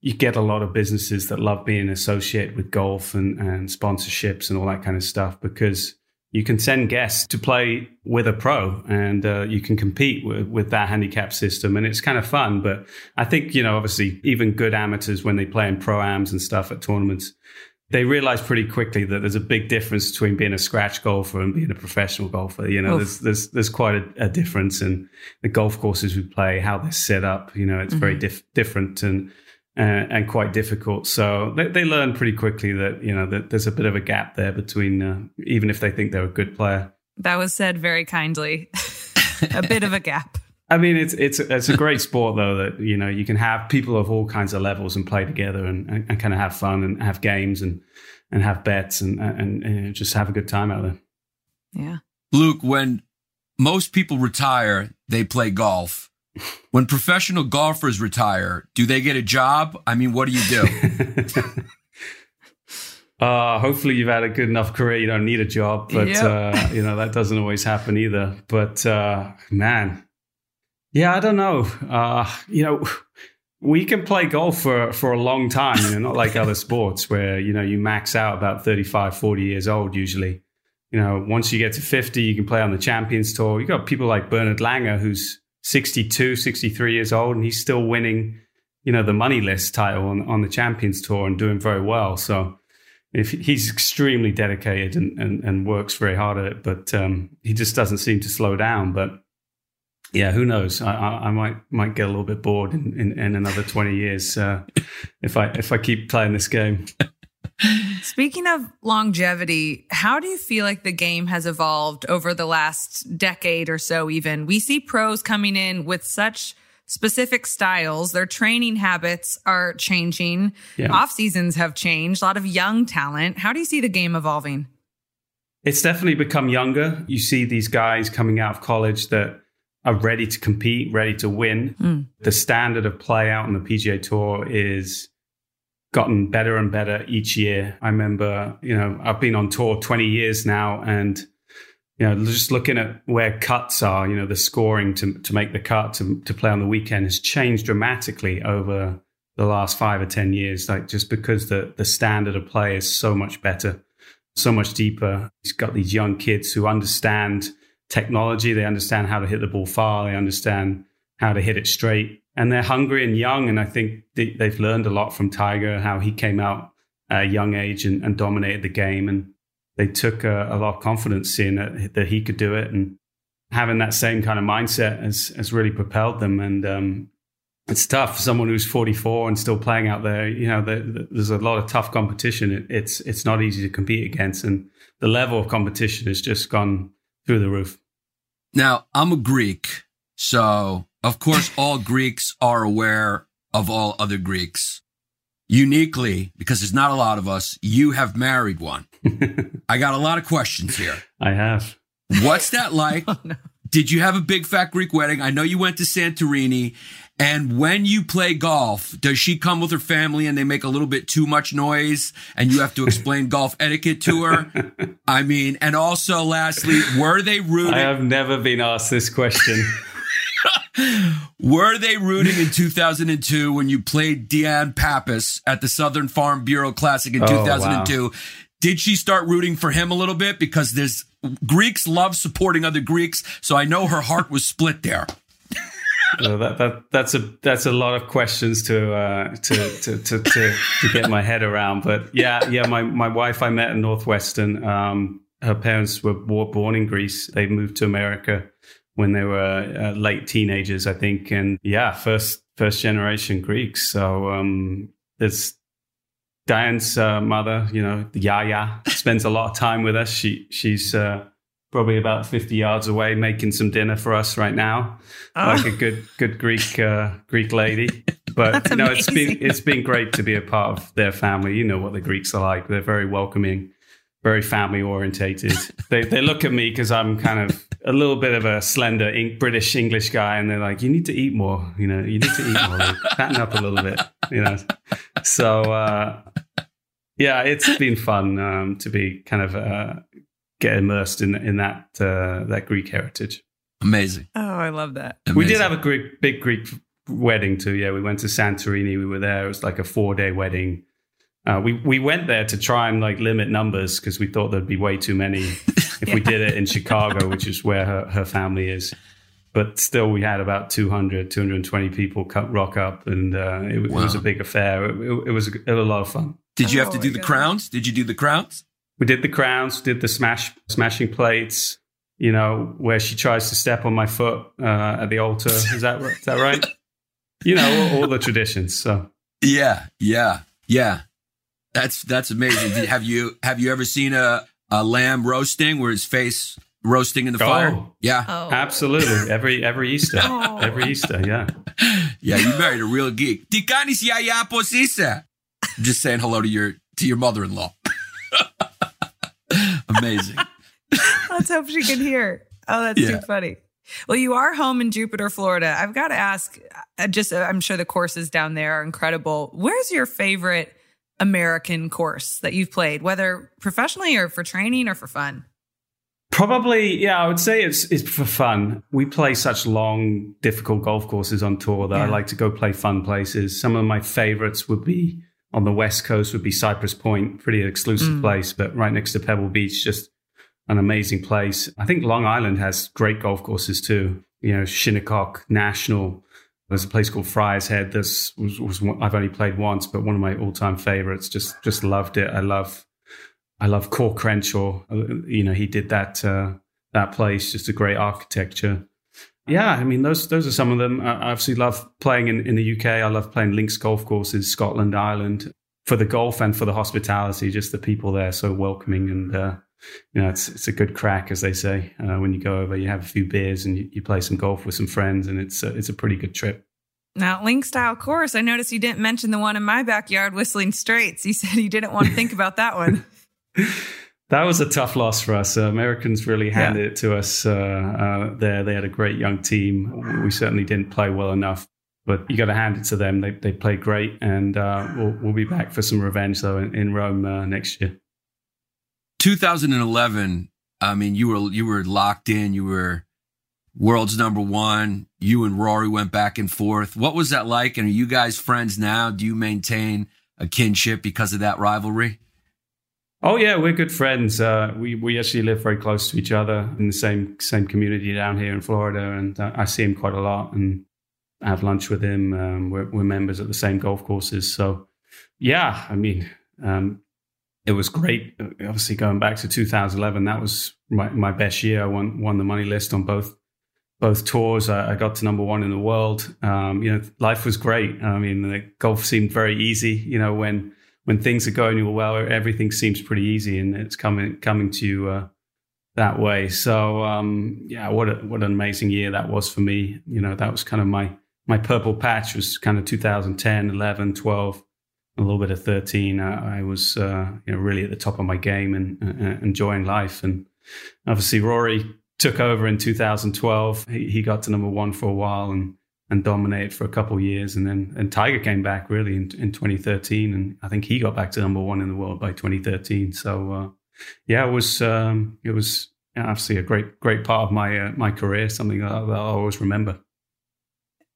you get a lot of businesses that love being associated with golf and, and sponsorships and all that kind of stuff because you can send guests to play with a pro and uh, you can compete with, with that handicap system and it's kind of fun but i think you know obviously even good amateurs when they play in pro ams and stuff at tournaments they realize pretty quickly that there's a big difference between being a scratch golfer and being a professional golfer. You know, there's there's there's quite a, a, difference in the golf courses we play, how they're set up. You know, it's mm-hmm. very dif- different and uh, and quite difficult. So they, they learn pretty quickly that you know that there's a bit of a gap there between uh, even if they think they're a good player. That was said very kindly. [LAUGHS] a bit of a gap. I mean, it's it's it's a great sport though that you know you can have people of all kinds of levels and play together and, and, and kind of have fun and have games and and have bets and, and, and just have a good time out there. Yeah, Luke, when most people retire, they play golf. When professional golfers retire, do they get a job? I mean, what do you do? [LAUGHS] uh, hopefully you've had a good enough career. You don't need a job, but Yep. uh, you know that doesn't always happen either. But uh, man, yeah, I don't know. Uh, you know, we can play golf for for a long time. You know, not like other sports where you know you max out about 35, 40 years old usually. You know, once you get to 50, you can play on the Champions Tour. You've got people like Bernard Langer, who's 62, 63 years old, and he's still winning, you know, the money list title on, on the Champions Tour and doing very well. So if he's extremely dedicated and, and, and works very hard at it, but um, he just doesn't seem to slow down. But yeah, who knows? I, I, I might might get a little bit bored in, in, in another 20 years uh, if I if I keep playing this game. [LAUGHS] Speaking of longevity, how do you feel like the game has evolved over the last decade or so, even? We see pros coming in with such specific styles. Their training habits are changing. Yeah. Off seasons have changed. A lot of young talent. How do you see the game evolving? It's definitely become younger. You see these guys coming out of college that are ready to compete, ready to win. Hmm. The standard of play out on the PGA Tour is gotten better and better each year. I remember, you know, I've been on tour 20 years now and you know, just looking at where cuts are, you know, the scoring to to make the cut to to play on the weekend has changed dramatically over the last five or ten years. Like just because the the standard of play is so much better, so much deeper. He's got these young kids who understand technology. They understand how to hit the ball far. They understand how to hit it straight, and they're hungry and young. And I think they, they've learned a lot from Tiger, how he came out at a young age and, and dominated the game and they took a, a lot of confidence seeing that, that he could do it and having that same kind of mindset has, has really propelled them and um, it's tough for someone who's 44 and still playing out there you know the, the, there's a lot of tough competition it, it's it's not easy to compete against and the level of competition has just gone through the roof Now, I'm a Greek, so of course [LAUGHS] all Greeks are aware of all other Greeks. Uniquely, because there's not a lot of us, you have married one. [LAUGHS] I got a lot of questions here. i have What's that like? [LAUGHS] Oh, Did you have a big fat Greek wedding? I know you went to Santorini. And when you play golf, does she come with her family and they make a little bit too much noise and you have to explain [LAUGHS] golf etiquette to her? I mean, and also lastly, were they rooting? i have never been asked this question [LAUGHS] Were they rooting in 2002 when you played Deane Pappas at the Southern Farm Bureau Classic in Oh, 2002? Did she start rooting for him a little bit? Because there's Greeks love supporting other Greeks. So I know her heart was split there. That, that that's a that's a lot of questions to uh, to, to, to to to get my head around. But yeah, yeah, my my wife I met at Northwestern. Um, her parents were bo- born in Greece. They moved to America when they were uh, late teenagers, I think. And yeah, first first generation Greeks. So um, there's Diane's uh, mother, you know, Yaya, spends a lot of time with us. She she's uh, probably about fifty yards away, making some dinner for us right now, like a good good Greek uh, Greek lady. [LAUGHS] But you know, it's been it's been great to be a part of their family. You know what the Greeks are like; they're very welcoming, very family orientated. [LAUGHS] they they look at me because I'm kind of a little bit of a slender British English guy, and they're like, "You need to eat more. You know, you need to eat more. Like, fatten up a little bit." You know, so. Uh, yeah, it's been fun um, to be kind of uh, get immersed in in that uh, that Greek heritage. Amazing. Oh, I love that. We did have a Greek, big Greek wedding too. Yeah, we went to Santorini. We were there. It was like a four day wedding. Uh, we we went there to try and like limit numbers because we thought there'd be way too many [LAUGHS] if we did it in Chicago, [LAUGHS] which is where her, her family is. But still, we had about 200, 220 people cut, rock up, and uh, it, it was a big affair. It, it- it was a, it was a lot of fun. Did you have to Oh do my the God. crowns? Did you do the crowns? We did the crowns, did the smash smashing plates. You know where she tries to step on my foot uh, at the altar. Is that right? That right? You know all, all the traditions. So Yeah, yeah, yeah. That's that's amazing. Did, have you have you ever seen a, a lamb roasting where his face roasting in the fire? Oh. Yeah, Oh, absolutely every every Easter, [LAUGHS] Oh. every Easter, yeah. yeah. You married a real geek. Tikanis yaya posisa. Just saying hello to your to your mother in law. [LAUGHS] amazing. [LAUGHS] let's hope she can hear. Oh, that's Yeah. too funny. Well, you are home in Jupiter, Florida. I've got to ask, uh, just uh, I'm sure the courses down there are incredible. Where's your favorite American course that you've played, whether professionally or for training or for fun? Probably, yeah, I would say it's it's for fun. We play such long, difficult golf courses on tour that yeah. I like to go play fun places. Some of my favorites would be on the west coast would be Cypress Point, pretty exclusive mm. place, but right next to Pebble Beach, just an amazing place. I think Long Island has great golf courses too. You know, Shinnecock National. There's a place called Friars Head. This was, was I've only played once, but one of my all-time favorites. Just just loved it. I love I love Coore Crenshaw. You know, he did that uh, that place. Just a great architecture. Yeah, I mean those those are some of them. I obviously love playing in, in the UK. I love playing links golf courses, Scotland, Ireland, for the golf and for the hospitality. Just the people there so welcoming and uh, you know, it's it's a good crack, as they say. Uh, when you go over, you have a few beers and you, you play some golf with some friends, and it's a, it's a pretty good trip. Now, link style course. I noticed you didn't mention the one in my backyard, Whistling Straits. You said you didn't want to think about that one. [LAUGHS] that was a tough loss for us. Uh, Americans really handed yeah. it to us uh, uh, there. They had a great young team. We certainly didn't play well enough, but you got to hand it to them. They they played great, and uh, we'll we'll be back for some revenge though in, in Rome uh, next year. 2011, I mean, you were you were locked in. You were world's number one. You and Rory went back and forth. What was that like? And are you guys friends now? Do you maintain a kinship because of that rivalry? Oh yeah, we're good friends. Uh, we we actually live very close to each other in the same same community down here in Florida, and uh, I see him quite a lot and have lunch with him. Um, we're, we're members at the same golf courses, so yeah. I mean, um, it was great. Obviously, going back to 2011, that was my, my best year. I won won the money list on both both tours. I, I got to number one in the world. Um, you know, life was great. I mean, the golf seemed very easy. You know, when when things are going well, everything seems pretty easy, and it's coming coming to you uh, that way. So, um, yeah, what a, what an amazing year that was for me. You know, that was kind of my my purple patch was kind of 2010, 11, 12 a little bit of 13, I, I was uh, you know, really at the top of my game and uh, enjoying life. And obviously, Rory took over in 2012. He, he, got to number one for a while and and dominated for a couple years. And then and Tiger came back really in, in 2013, and I think he got back to number one in the world by 2013. So uh, yeah, it was um, it was obviously a great great part of my uh, my career, something that I'll always remember.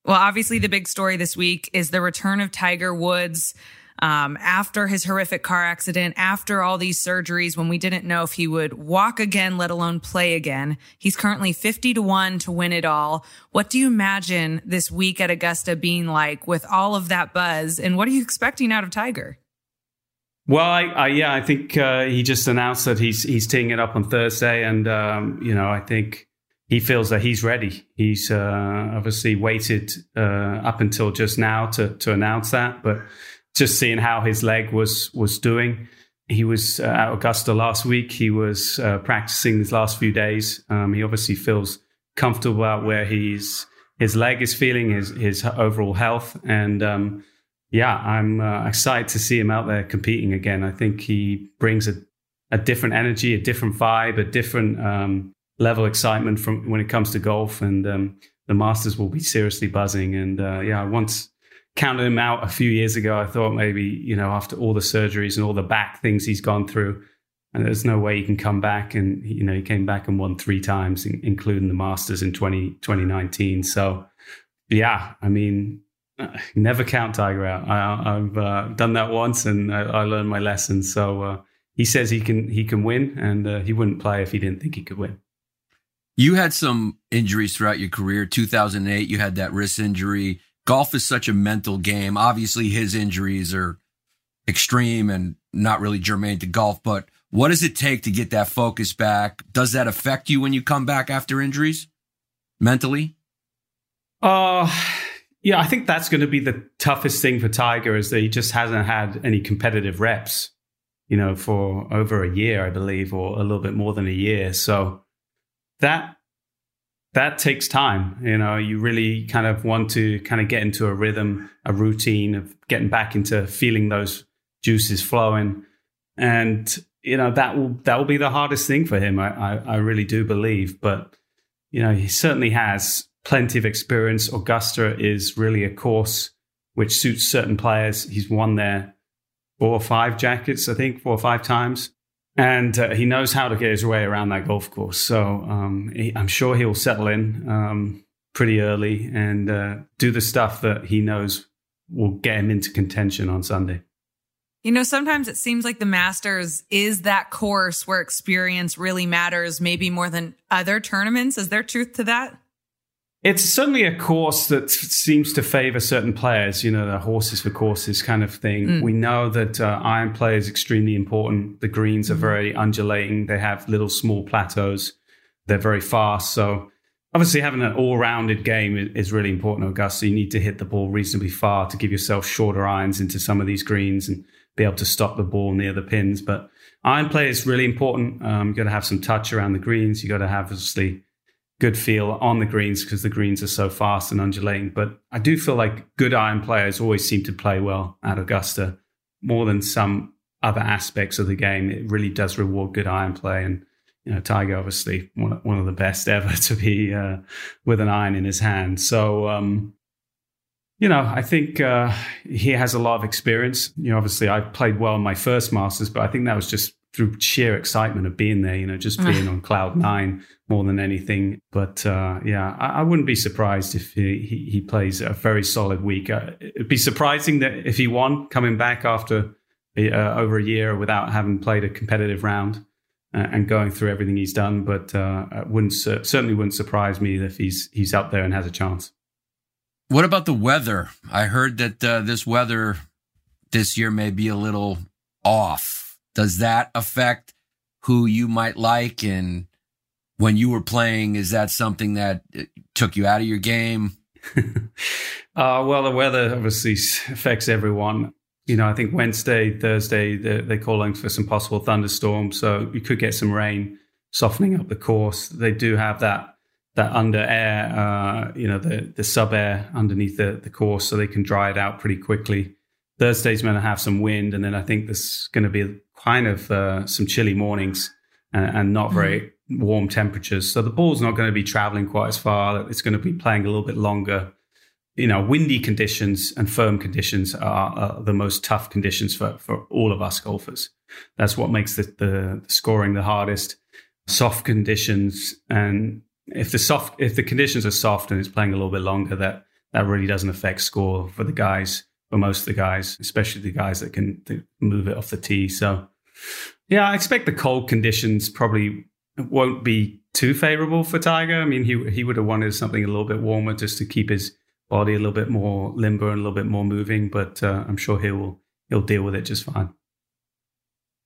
Well, obviously, the big story this week is the return of Tiger Woods um, after his horrific car accident, after all these surgeries, when we didn't know if he would walk again, let alone play again. He's currently 50 to 1 to win it all. What do you imagine this week at Augusta being like with all of that buzz? And what are you expecting out of Tiger? Well, I, I, yeah, I think uh, he just announced that he's he's teeing it up on Thursday, and um, you know, I think he feels that he's ready. He's uh, obviously waited uh, up until just now to to announce that, but just seeing how his leg was was doing. He was uh, at Augusta last week. He was uh, practicing these last few days. Um, he obviously feels comfortable about where he's his leg is feeling, his his overall health, and um, yeah, I'm uh, excited to see him out there competing again. I think he brings a a different energy, a different vibe, a different um, level of excitement from when it comes to golf, and um, the Masters will be seriously buzzing. And uh, yeah, once counted him out a few years ago. I thought maybe, you know, after all the surgeries and all the back things he's gone through, and there's no way he can come back. And, you know, he came back and won three times, including the Masters in 20, 2019. So, yeah, I mean, [LAUGHS] never count Tiger out. I, have uh, done that once and I, I learned my lesson. So uh, he says he can he can win, and uh, he wouldn't play if he didn't think he could win. You had some injuries throughout your career. 2008, you had that wrist injury golf is such a mental game. Obviously, his injuries are extreme and not really germane to golf, but what does it take to get that focus back? Does that affect you when you come back after injuries mentally? Uh, yeah, I think that's going to be the toughest thing for Tiger is that he just hasn't had any competitive reps, you know, for over a year, I believe, or a little bit more than a year. So that that takes time. You know, you really kind of want to kind of get into a rhythm, a routine of getting back into feeling those juices flowing. And, you know, that will, that will be the hardest thing for him. I, I, I really do believe, but you know, he certainly has plenty of experience. Augusta is really a course which suits certain players. He's won there four or five jackets, I think, four or five times. And uh, he knows how to get his way around that golf course. So um, he, I'm sure he'll settle in um, pretty early and uh, do the stuff that he knows will get him into contention on Sunday. You know, sometimes it seems like the Masters is that course where experience really matters, maybe more than other tournaments. Is there truth to that? It's certainly a course that seems to favor certain players, you know, the horses for courses kind of thing. Mm. We know that uh, iron play is extremely important. The greens are mm. very undulating, they have little small plateaus, they're very fast. So, obviously, having an all rounded game is really important, Augusta. You need to hit the ball reasonably far to give yourself shorter irons into some of these greens and be able to stop the ball near the pins. But iron play is really important. Um, you've got to have some touch around the greens. You've got to have, obviously, good feel on the greens because the greens are so fast and undulating. But I do feel like good iron players always seem to play well at Augusta more than some other aspects of the game. It really does reward good iron play. And, you know, Tiger, obviously, one, one of the best [LAUGHS] ever to be uh, with an iron in his hand. So, um, you know, I think uh, he has a lot of experience. You know, obviously, I played well in my first Masters, but I think that was just through sheer excitement of being there, you know, just being [LAUGHS] on cloud nine more than anything. But uh, yeah, I, I, wouldn't be surprised if he, he, he plays a very solid week. Uh, it'd be surprising that if he won coming back after uh, over a year without having played a competitive round uh, and going through everything he's done. But uh, wouldn't certainly wouldn't surprise me if he's he's up there and has a chance. What about the weather? I heard that uh, this weather this year may be a little off. Does that affect who you might like and when you were playing, is that something that uh, took you out of your game? [LAUGHS] uh, well, the weather obviously affects everyone. You know, I think Wednesday, Thursday, they're, they're calling for some possible thunderstorms, so you could get some rain softening up the course. They do have that that under air, uh, you know, the the sub air underneath the the course, so they can dry it out pretty quickly. Thursday's going to have some wind, and then I think there's going to be kind of uh, some chilly mornings and, and not very mm warm temperatures. So the ball's not going to be traveling quite as far. It's going to be playing a little bit longer. You know, windy conditions and firm conditions are, are the most tough conditions for, for all of us golfers. That's what makes the, the, the scoring the hardest. Soft conditions and if the soft if the conditions are soft and it's playing a little bit longer, that that really doesn't affect score for the guys, for most of the guys, especially the guys that can move it off the tee. So, yeah, I expect the cold conditions probably won't be too favorable for Tiger. I mean, he he would have wanted something a little bit warmer just to keep his body a little bit more limber and a little bit more moving. But uh, I'm sure he'll he'll deal with it just fine.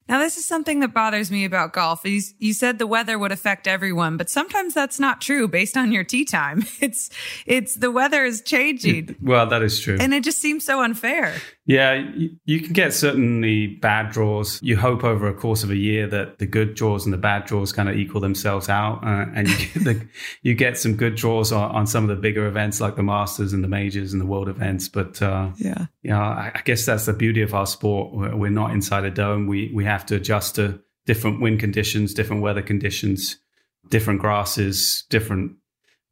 Now, this is something that bothers me about golf. You, you said the weather would affect everyone, but sometimes that's not true based on your tee time. [LAUGHS] It's, it's the weather is changing. well, that is true. And it just seems so unfair. Yeah, you, you can get certainly bad draws. You hope over a course of a year that the good draws and the bad draws kind of equal themselves out. Uh, and you get, [LAUGHS] the, you get some good draws on, on, some of the bigger events like the Masters and the majors and the world events. But uh, yeah, yeah, I, I guess that's the beauty of our sport. We're, we're not inside a dome. We, we have to adjust to different wind conditions, different weather conditions, different grasses, different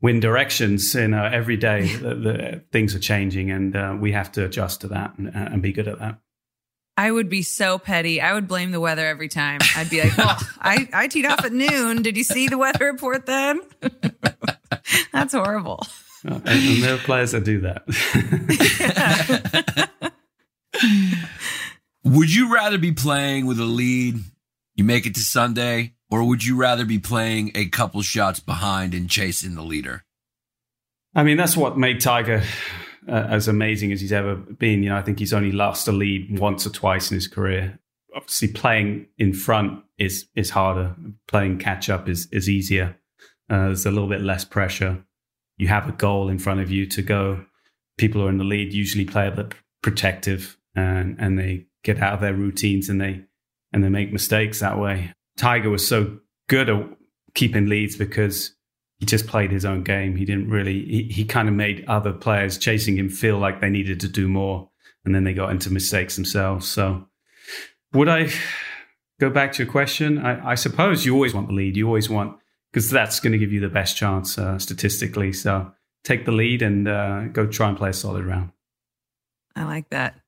wind directions. You know, every day the, the, things are changing, and uh, we have to adjust to that and, and, be good at that. I would be so petty. I would blame the weather every time. I'd be like, "Well, [LAUGHS] I, I teed off at noon. Did you see the weather report then?" [LAUGHS] That's horrible. Uh, and, and there are players that do that. [LAUGHS] Would you rather be playing with a lead, you make it to Sunday, or would you rather be playing a couple shots behind and chasing the leader? I mean, that's what made Tiger uh, as amazing as he's ever been. You know, I think he's only lost a lead once or twice in his career. Obviously, playing in front is is harder. Playing catch up is is easier. Uh, there's a little bit less pressure. You have a goal in front of you to go. People who are in the lead usually play a bit protective and and they get out of their routines and they and they make mistakes that way. Tiger was so good at keeping leads because he just played his own game. He didn't really he, he kind of made other players chasing him feel like they needed to do more and then they got into mistakes themselves. So would I go back to your question? I, I suppose you always want the lead. You always want because that's going to give you the best chance uh, statistically. So take the lead and uh, go try and play a solid round. I like that.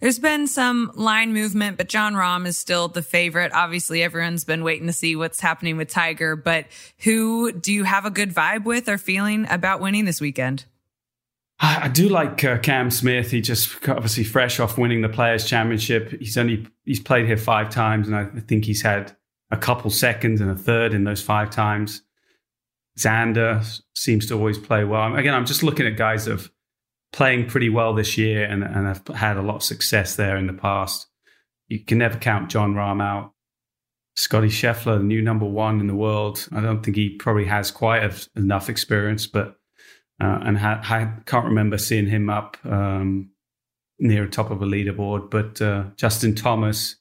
There's been some line movement, but Jon Rahm is still the favorite. Obviously, everyone's been waiting to see what's happening with Tiger, but who do you have a good vibe with or feeling about winning this weekend? I do like uh, Cam Smith. He just obviously fresh off winning the Players Championship. He's only he's played here five times, and I think he's had a couple seconds and a third in those five times. Xander seems to always play well. Again, I'm just looking at guys of playing pretty well this year and, and have had a lot of success there in the past. You can never count Jon Rahm out. Scotty Scheffler, the new number one in the world. I don't think he probably has quite enough experience, but uh, and ha- I can't remember seeing him up um, near the top of a leaderboard. But uh, Justin Thomas,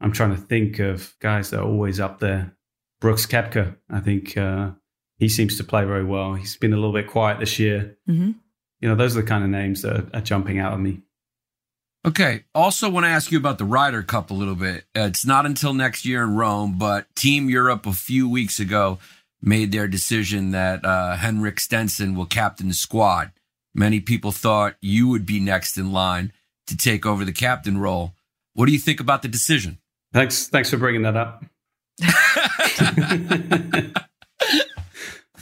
I'm trying to think of guys that are always up there. Brooks Koepka, I think uh, he seems to play very well. He's been a little bit quiet this year. Mm-hmm. You know, those are the kind of names that are, are jumping out of me. Okay. Also, want to ask you about the Ryder Cup a little bit. Uh, it's not until next year in Rome, but Team Europe a few weeks ago made their decision that uh, Henrik Stenson will captain the squad. Many people thought you would be next in line to take over the captain role. What do you think about the decision? Thanks. Thanks for bringing that up. [LAUGHS]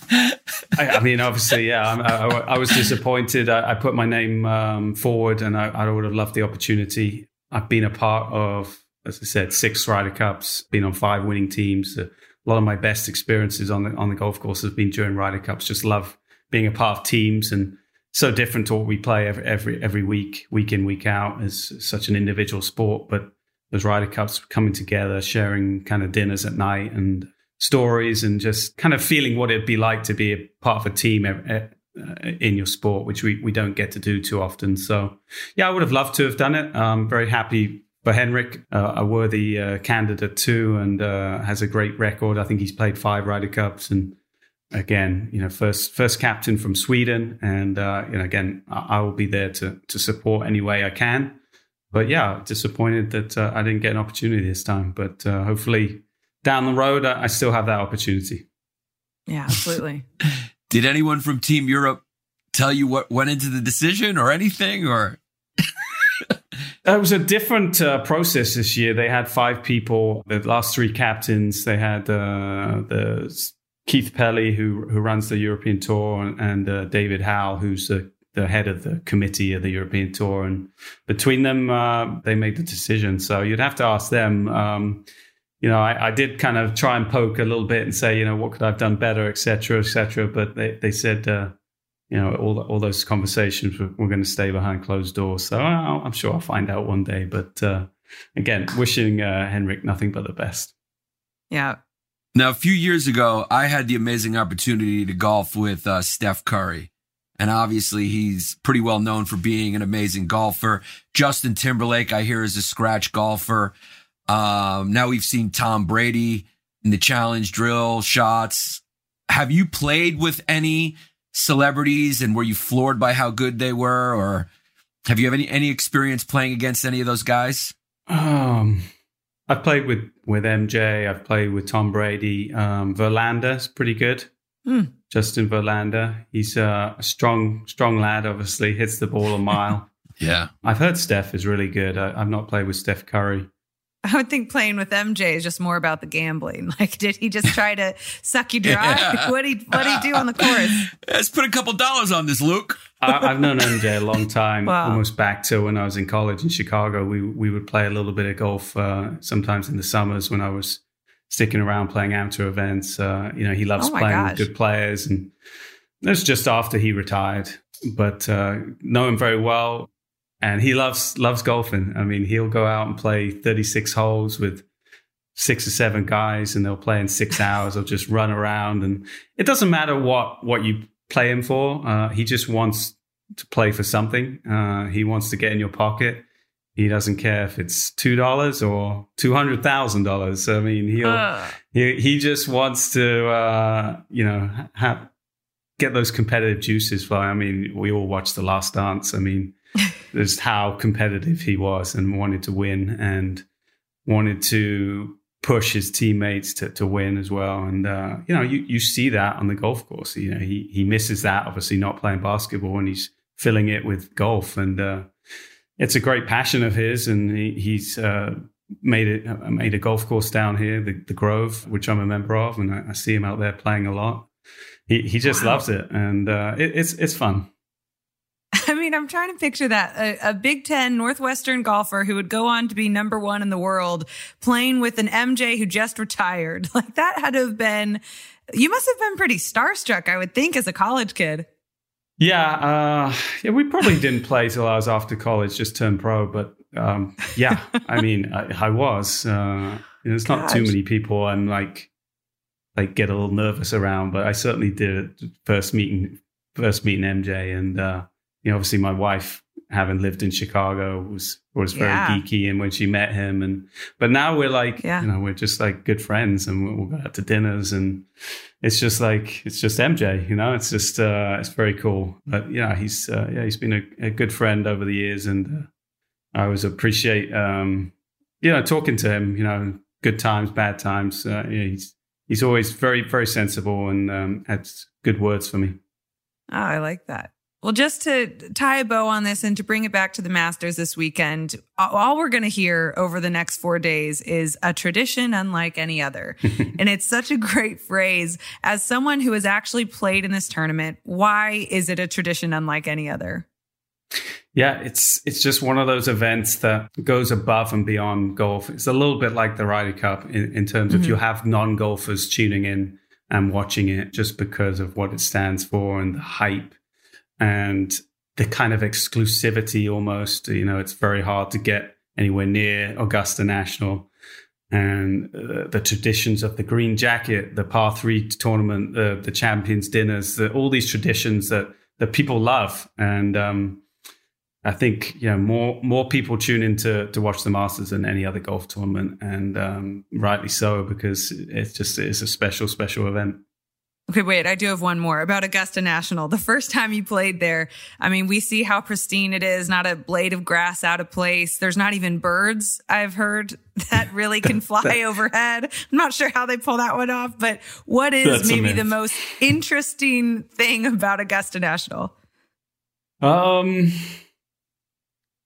[LAUGHS] I, I, mean, obviously, yeah. I, I, I was disappointed. I, put my name um, forward, and I, would have loved the opportunity. I've been a part of, as I said, six Ryder Cups. Been on five winning teams. A lot of my best experiences on the on the golf course have been during Ryder Cups. Just love being a part of teams and so different to what we play every every every week, week in, week out. Is such an individual sport, but those Ryder Cups coming together, sharing kind of dinners at night, and stories and just kind of feeling what it'd be like to be a part of a team uh, in your sport, which we, we don't get to do too often. So, yeah, I would have loved to have done it. I'm very happy for Henrik, uh, a worthy uh, candidate too, and uh, has a great record. I think he's played five Ryder Cups, and again, you know, first first captain from Sweden, and uh, you know, again, I, I, will be there to to support any way I can. But yeah, disappointed that uh, I didn't get an opportunity this time. But hopefully, down the road, I still have that opportunity. Yeah, absolutely. [LAUGHS] Did anyone from Team Europe tell you what went into the decision or anything or? [LAUGHS] It was a different uh, process this year. They had five people, the last three captains. They had uh, the Keith Pelley, who who runs the European Tour, and, and uh, David Howell, who's the, the head of the committee of the European Tour. And between them, uh, they made the decision. So you'd have to ask them. Um, you know, I, I, did kind of try and poke a little bit and say, you know, what could I have done better, et cetera, et cetera. But they, they said, uh, you know, all all those conversations were, were, going to stay behind closed doors. So i am sure I'll find out one day. But uh, again, wishing uh, Henrik nothing but the best. Yeah. Now, a few years ago, I had the amazing opportunity to golf with uh, Steph Curry. And obviously, he's pretty well known for being an amazing golfer. Justin Timberlake, I hear, is a scratch golfer. Um, now we've seen Tom Brady in the challenge drill shots. Have you played with any celebrities and were you floored by how good they were or have you have any, any experience playing against any of those guys? Um, I've played with, with MJ. I've played with Tom Brady. Um, Verlander's pretty good. Mm. Justin Verlander. He's a strong, strong lad, obviously, hits the ball a mile. [LAUGHS] yeah. I've heard Steph is really good. I, have not played with Steph Curry. I would think playing with MJ is just more about the gambling. [LAUGHS] Like, did he just try to suck you dry? Yeah. What he what he do on the course? Let's put a couple dollars on this, Luke. I, have known MJ a long time, wow. almost back to when I was in college in Chicago. We we would play a little bit of golf uh, sometimes in the summers when I was sticking around playing amateur events. Uh, you know, he loves oh playing gosh. with good players, and that's just after he retired. But uh, know him very well and he loves loves golfing. I mean, he'll go out and play 36 holes with six or seven guys, and they'll play in six [LAUGHS] hours. They'll just run around, and it doesn't matter what what you play him for. Uh, he just wants to play for something. Uh, he wants to get in your pocket. He doesn't care if it's two dollars or two hundred thousand dollars. I mean, he'll uh. he he just wants to uh, you know have get those competitive juices flowing. I mean, we all watched The Last Dance. I mean, [LAUGHS] just how competitive he was and wanted to win and wanted to push his teammates to, to win as well. And uh, you know, you, you see that on the golf course. You know, he he misses that obviously not playing basketball, and he's filling it with golf. And uh, it's a great passion of his, and he, he's uh, made it uh, made a golf course down here, the, the Grove, which I'm a member of, and I, I see him out there playing a lot. He he just wow. loves it, and uh, it, it's it's fun. [LAUGHS] I mean, I'm trying to picture that a, a, Big Ten Northwestern golfer who would go on to be number one in the world playing with an MJ who just retired. [LAUGHS] Like that had to have been, you must have been pretty starstruck, I would think, as a college kid. Yeah. Uh, yeah. We probably didn't play till I was after college, just turned pro. But um, yeah, I [LAUGHS] mean, I, I was. Uh, there's not Gosh. too many people I'm like, like get a little nervous around, but I certainly did first meeting, first meeting MJ. And, uh, you know, obviously my wife having lived in Chicago was was very yeah. geeky and when she met him and but now we're like yeah. you know we're just like good friends and we'll, we'll, go out to dinners and it's just like it's just MJ you know it's just uh it's very cool but yeah he's uh, yeah he's been a, a, good friend over the years and uh, I always appreciate um you know talking to him you know good times bad times uh, yeah, he's he's always very very sensible and um had good words for me oh I like that well, just to tie a bow on this and to bring it back to the Masters this weekend, all we're going to hear over the next four days is a tradition unlike any other. [LAUGHS] and it's such a great phrase. As someone who has actually played in this tournament, why is it a tradition unlike any other? Yeah, it's it's just one of those events that goes above and beyond golf. It's a little bit like the Ryder Cup in, in terms of mm-hmm. you have non golfers tuning in and watching it just because of what it stands for and the hype and the kind of exclusivity almost. You know, it's very hard to get anywhere near Augusta National. And uh, the traditions of the green jacket, the par three tournament, uh, the champions dinners, the, all these traditions that, that people love. And um, I think you know more more people tune in to, to watch the Masters than any other golf tournament, and um, rightly so because it's just it's a special special event. Okay, wait, I do have one more about Augusta National. The first time you played there, I mean, we see how pristine it is, not a blade of grass out of place. There's not even birds, I've heard, [LAUGHS] that really can [LAUGHS] fly overhead. I'm not sure how they pull that one off, but what is That's maybe the most interesting thing about Augusta National? Um,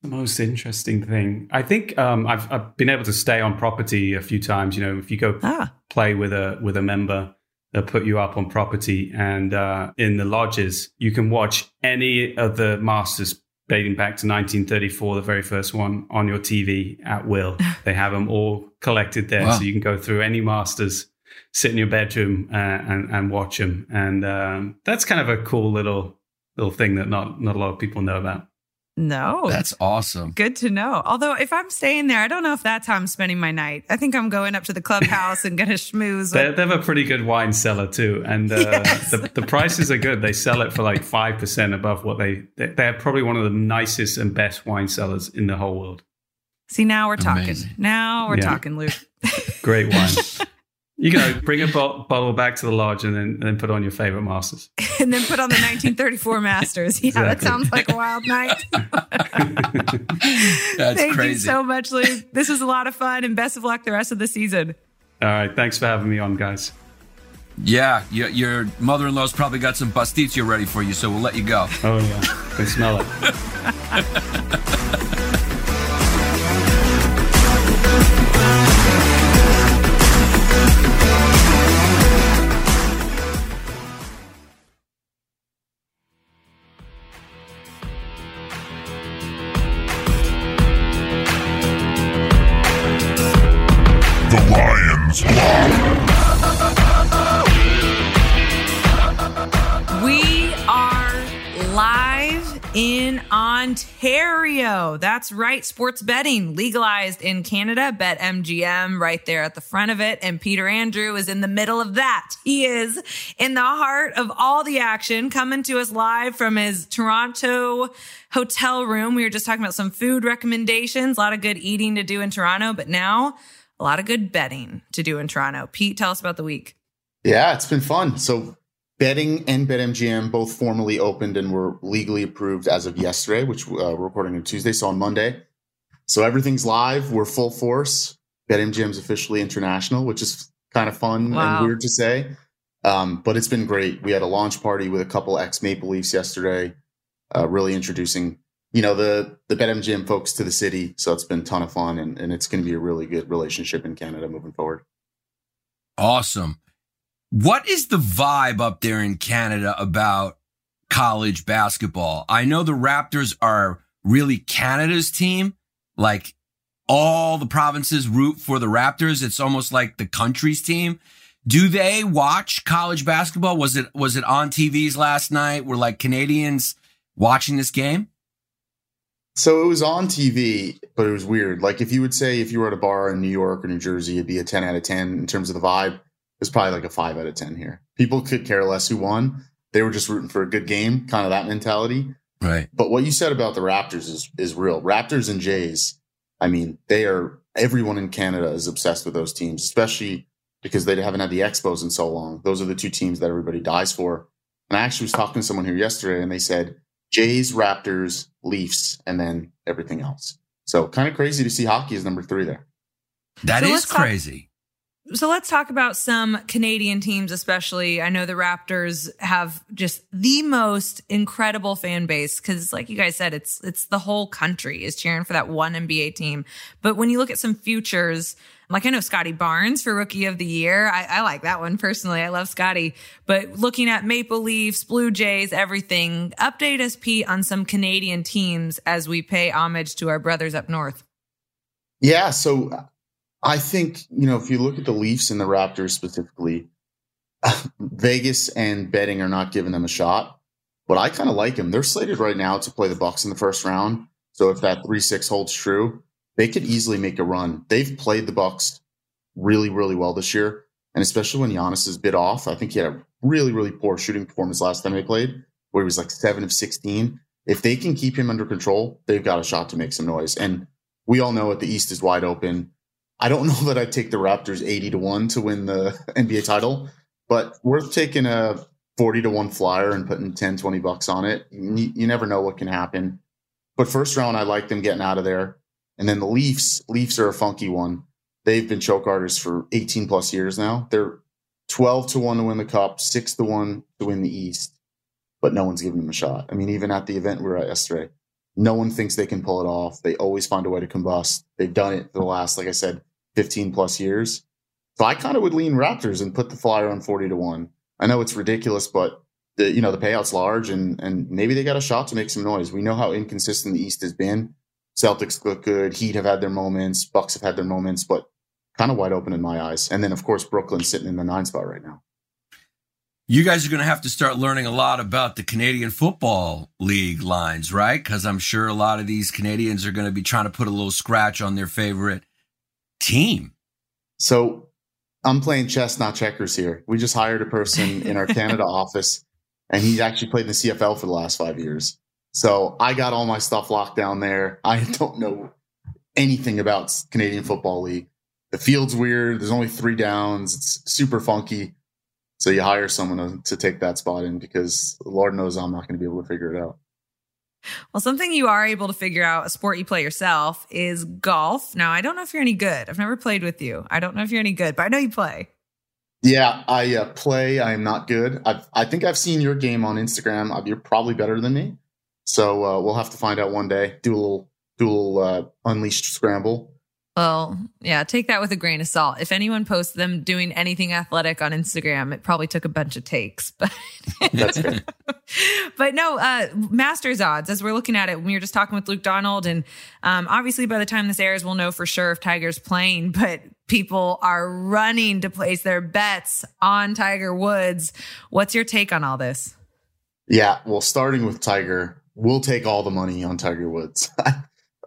the most interesting thing. I think um, I've, I've been able to stay on property a few times. You know, if you go ah. play with a with a member, They'll put you up on property and uh, in the lodges, you can watch any of the masters dating back to 1934, the very first one on your TV at will. [LAUGHS] they have them all collected there. Wow. So you can go through any masters, sit in your bedroom uh, and, and watch them. And um, that's kind of a cool little, little thing that not, not a lot of people know about. No. That's awesome. Good to know. Although if I'm staying there, I don't know if that's how I'm spending my night. I think I'm going up to the clubhouse and gonna schmooze. they, they, have a pretty good wine cellar too. And uh, [LAUGHS] yes. the, the, prices are good. They sell it for like 5% above what they, they're probably one of the nicest and best wine cellars in the whole world. See, now we're talking. Amazing. Now we're yeah. talking, Luke. Great wine. [LAUGHS] You go bring a bo- bottle back to the lodge and then, and then put on your favorite Masters. [LAUGHS] and then put on the 1934 [LAUGHS] Masters. Yeah, exactly. that sounds like a wild night. [LAUGHS] That's Thank crazy. you so much, Luke. This was a lot of fun and best of luck the rest of the season. All right. Thanks for having me on, guys. Yeah, your, your mother in law's probably got some pastitsio ready for you, so we'll let you go. Oh, yeah. Can smell it. That's right. Sports betting legalized in Canada. BetMGM right there at the front of it. And Peter Andrew is in the middle of that. He is in the heart of all the action coming to us live from his Toronto hotel room. We were just talking about some food recommendations, a lot of good eating to do in Toronto, but now a lot of good betting to do in Toronto. Pete, tell us about the week. Yeah, it's been fun. So Betting and BetMGM both formally opened and were legally approved as of yesterday, which uh, we're recording on Tuesday, so on Monday. So everything's live. We're full force. BetMGM's officially international, which is kind of fun Wow. and weird to say. Um, but it's been great. We had a launch party with a couple ex Maple Leafs yesterday, uh, really introducing you know the the BetMGM folks to the city. So it's been a ton of fun, and, and it's going to be a really good relationship in Canada moving forward. Awesome. What is the vibe up there in Canada about college basketball? I know the Raptors are really Canada's team. Like all the provinces root for the Raptors. It's almost like the country's team. Do they watch college basketball? Was it was it on TVs last night? Were like Canadians watching this game? So it was on TV, but it was weird. Like if you would say if you were at a bar in New York or New Jersey, it'd be a 10 out of 10 in terms of the vibe. It's probably like a 5 out of 10 here. People could care less who won. They were just rooting for a good game, kind of that mentality. Right. But what you said about the Raptors is is real. Raptors and Jays, I mean, they are everyone in Canada is obsessed with those teams, especially because they haven't had the Expos in so long. Those are the two teams that everybody dies for. And I actually was talking to someone here yesterday and they said Jays, Raptors, Leafs, and then everything else. So kind of crazy to see hockey is number three there. That So is let's talk- crazy. So let's talk about some Canadian teams, especially. I know the Raptors have just the most incredible fan base because, like you guys said, it's it's the whole country is cheering for that one NBA team. But when you look at some futures, like I know Scottie Barnes for Rookie of the Year, I, I like that one personally. I love Scottie. But looking at Maple Leafs, Blue Jays, everything, update us, Pete, on some Canadian teams as we pay homage to our brothers up north. Yeah, so I think, you know, if you look at the Leafs and the Raptors specifically, [LAUGHS] Vegas and betting are not giving them a shot. But I kind of like them. They're slated right now to play the Bucks in the first round. So if that 3-6 holds true, they could easily make a run. They've played the Bucks really, really well this year. And especially when Giannis is bit off, I think he had a really, really poor shooting performance last time they played, where he was like seven of 16. If they can keep him under control, they've got a shot to make some noise. And we all know that the East is wide open. I don't [LAUGHS] know that I'd take the Raptors 80 to 1 to win the [LAUGHS] NBA title, but worth taking a 40 to 1 flyer and putting 10, 20 bucks on it. You, never know what can happen. But first round, I like them getting out of there. And then the Leafs, Leafs are a funky one. They've been choke artists for 18 plus years now. They're 12 to 1 to win the cup, 6 to 1 to win the East, but no one's giving them a shot. I mean, even at the event we were at yesterday, no one thinks they can pull it off. They always find a way to combust. They've done it the last, like I said, 15 plus years. So I kind of would lean Raptors and put the flyer on 40 to 1. I know it's ridiculous, but the you know the payout's large and and maybe they got a shot to make some noise. We know how inconsistent the East has been. Celtics look good, Heat have had their moments, Bucks have had their moments, but kind of wide open in my eyes. And then of course Brooklyn sitting in the nine spot right now. You guys are going to have to start learning a lot about the Canadian Football League lines, right? Because I'm sure a lot of these Canadians are going to be trying to put a little scratch on their favorite team. So I'm playing chess, not checkers here. We just hired a person in our Canada [LAUGHS] office, and he's actually played in the CFL for the last five years. So I got all my stuff locked down there. I [LAUGHS] don't know anything about Canadian Football League. The field's weird. There's only three downs. It's super funky. So you hire someone to, to take that spot in because Lord knows I'm not going to be able to figure it out. [LAUGHS] Well, something you are able to figure out, a sport you play yourself, is golf. Now, I don't know if you're any good. I've never played with you. I don't know if you're any good, but I know you play. Yeah, I uh, play. I am not good. I've, I think I've seen your game on Instagram. Uh, You're probably better than me. So uh, we'll have to find out one day. Do a little, do a little uh, unleashed scramble. Well, yeah, take that with a grain of salt. If anyone posts them doing anything athletic on Instagram, it probably took a bunch of takes. [LAUGHS] But That's fair. [LAUGHS] but no, uh, Masters odds, as we're looking at it, we were just talking with Luke Donald. And um, obviously, by the time this airs, we'll know for sure if Tiger's playing. [LAUGHS] But people are running to place their bets on Tiger Woods. What's your take on all this? Yeah, well, starting with Tiger, we'll take all the money on Tiger Woods.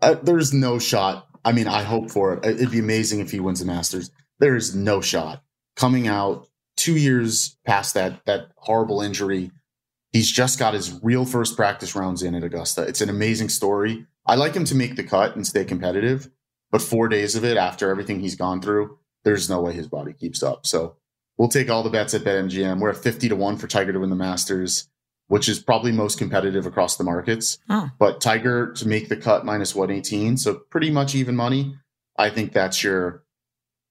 Uh, There's no shot. I mean, I hope for it. It'd be amazing if he wins the Masters. There is no shot. Coming out two years past that that horrible injury, he's just got his real first practice rounds in at Augusta. It's an amazing story. I like him to make the cut and stay competitive, but four days of it after everything he's gone through, there's no way his body keeps up. So we'll take all the bets at BetMGM. We're at 50 to 1 for Tiger to win the Masters, which is probably most competitive across the markets. Oh. But Tiger to make the cut minus 118, so pretty much even money. I think that's your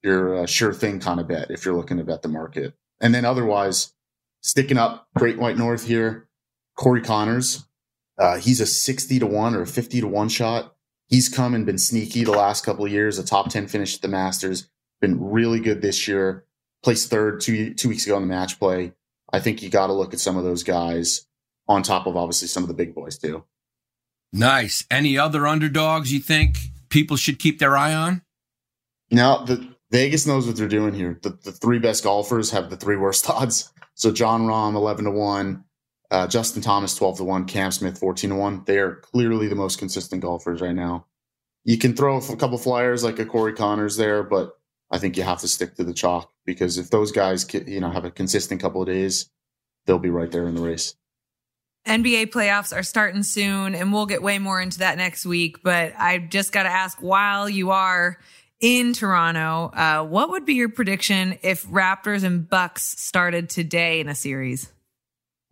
your uh, sure thing kind of bet if you're looking to bet the market. And then otherwise, sticking up Great White North here, Corey Conners. Uh, he's a 60 to 1 or 50 to 1 shot. He's come and been sneaky the last couple of years, a top 10 finish at the Masters, been really good this year. Placed third two two weeks ago in the match play. I think you got to look at some of those guys on top of obviously some of the big boys too. Nice. Any other underdogs you think people should keep their eye on? Now, the Vegas knows what they're doing here. The, the three best golfers have the three worst [LAUGHS] odds. So Jon Rahm, 11 to 1, uh, Justin Thomas, 12 to 1, Cam Smith, 14 to 1. They are clearly the most consistent golfers right now. You can throw a couple flyers like a Corey Conners there, but I think you have to stick to the chalk because if those guys, you know, have a consistent couple of days, they'll be right there in the race. NBA playoffs are starting soon, and we'll get way more into that next week. But I just got to ask while you are in Toronto, uh, what would be your prediction if Raptors and Bucks started today in a series?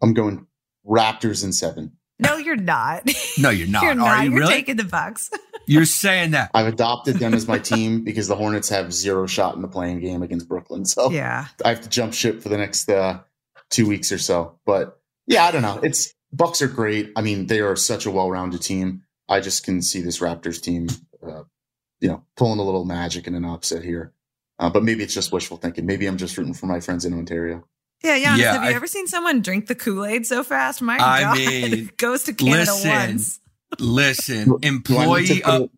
I'm going Raptors in seven. No, you're not. No, you're [LAUGHS] not. you're Are not. you You're really? taking the Bucks. You're saying that. I've adopted them as my team because the Hornets have zero shot in the playing game against Brooklyn. So yeah, I have to jump ship for the next uh, two weeks or so. But yeah, I don't know. It's Bucks are great. I mean, they are such a well-rounded team. I just can see this Raptors team, uh, you know, pulling a little magic in an upset here. Uh, but maybe it's just wishful thinking. Maybe I'm just rooting for my friends in Ontario. Yeah, Giannis, Yeah, have you I- ever seen someone drink the Kool Aid so fast? My I God, mean, [LAUGHS] goes to Canada listen, once. Listen, Do I need to employee put of a-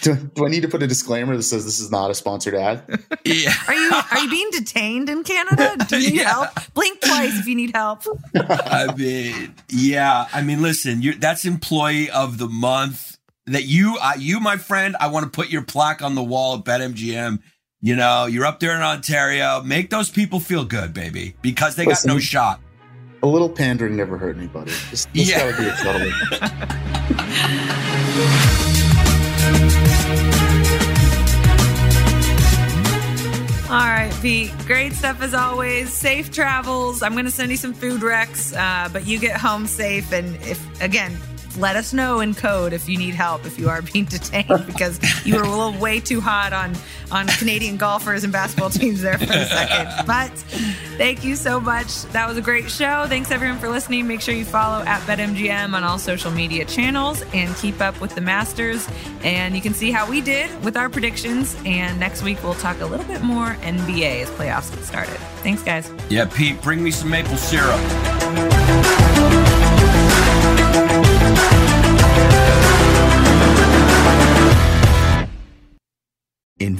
do, do I need to put a disclaimer that says this is not a sponsored ad? yeah. Are you are you being detained in Canada? Do you need [LAUGHS] Yeah. help? Blink twice if you need help. I mean, yeah. I mean, listen, you that's employee of the month. That you, uh, you, my friend, I want to put your plaque on the wall at BetMGM. You know, you're up there in Ontario. Make those people feel good, baby, because they got no shot. A little pandering never hurt anybody. Just, just Yeah. gotta be a subtle. [LAUGHS] All right, Pete. Great stuff as always. Safe travels. I'm going to send you some food wrecks, uh, but you get home safe. And if again, let us know in code if you need help if you are being [LAUGHS] detained because you were a little way too hot on on Canadian golfers and basketball teams there for a second. [LAUGHS] But thank you so much. That was a great show. Thanks everyone for listening. Make sure you follow at BetMGM on all social media channels and keep up with the Masters. And you can see how we did with our predictions. And next week we'll talk a little bit more NBA as playoffs get started. Thanks, guys. Yeah, Pete, bring me some maple syrup.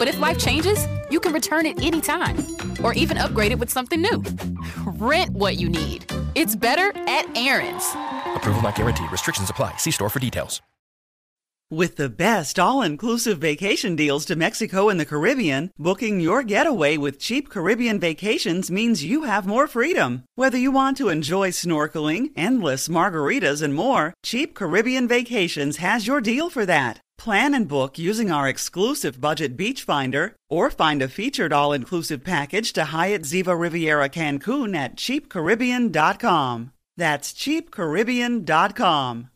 But if life changes, you can return it anytime or even upgrade it with something new. Rent what you need. It's better at Aaron's. Approval not guaranteed. Restrictions apply. See store for details. With the best all inclusive vacation deals to Mexico and the Caribbean, booking your getaway with cheap Caribbean vacations means you have more freedom. Whether you want to enjoy snorkeling, endless margaritas, and more, Cheap Caribbean Vacations has your deal for that. Plan and book using our exclusive budget beach finder or find a featured all inclusive package to Hyatt Ziva Riviera Cancun at cheapcaribbean.com. That's cheapcaribbean.com.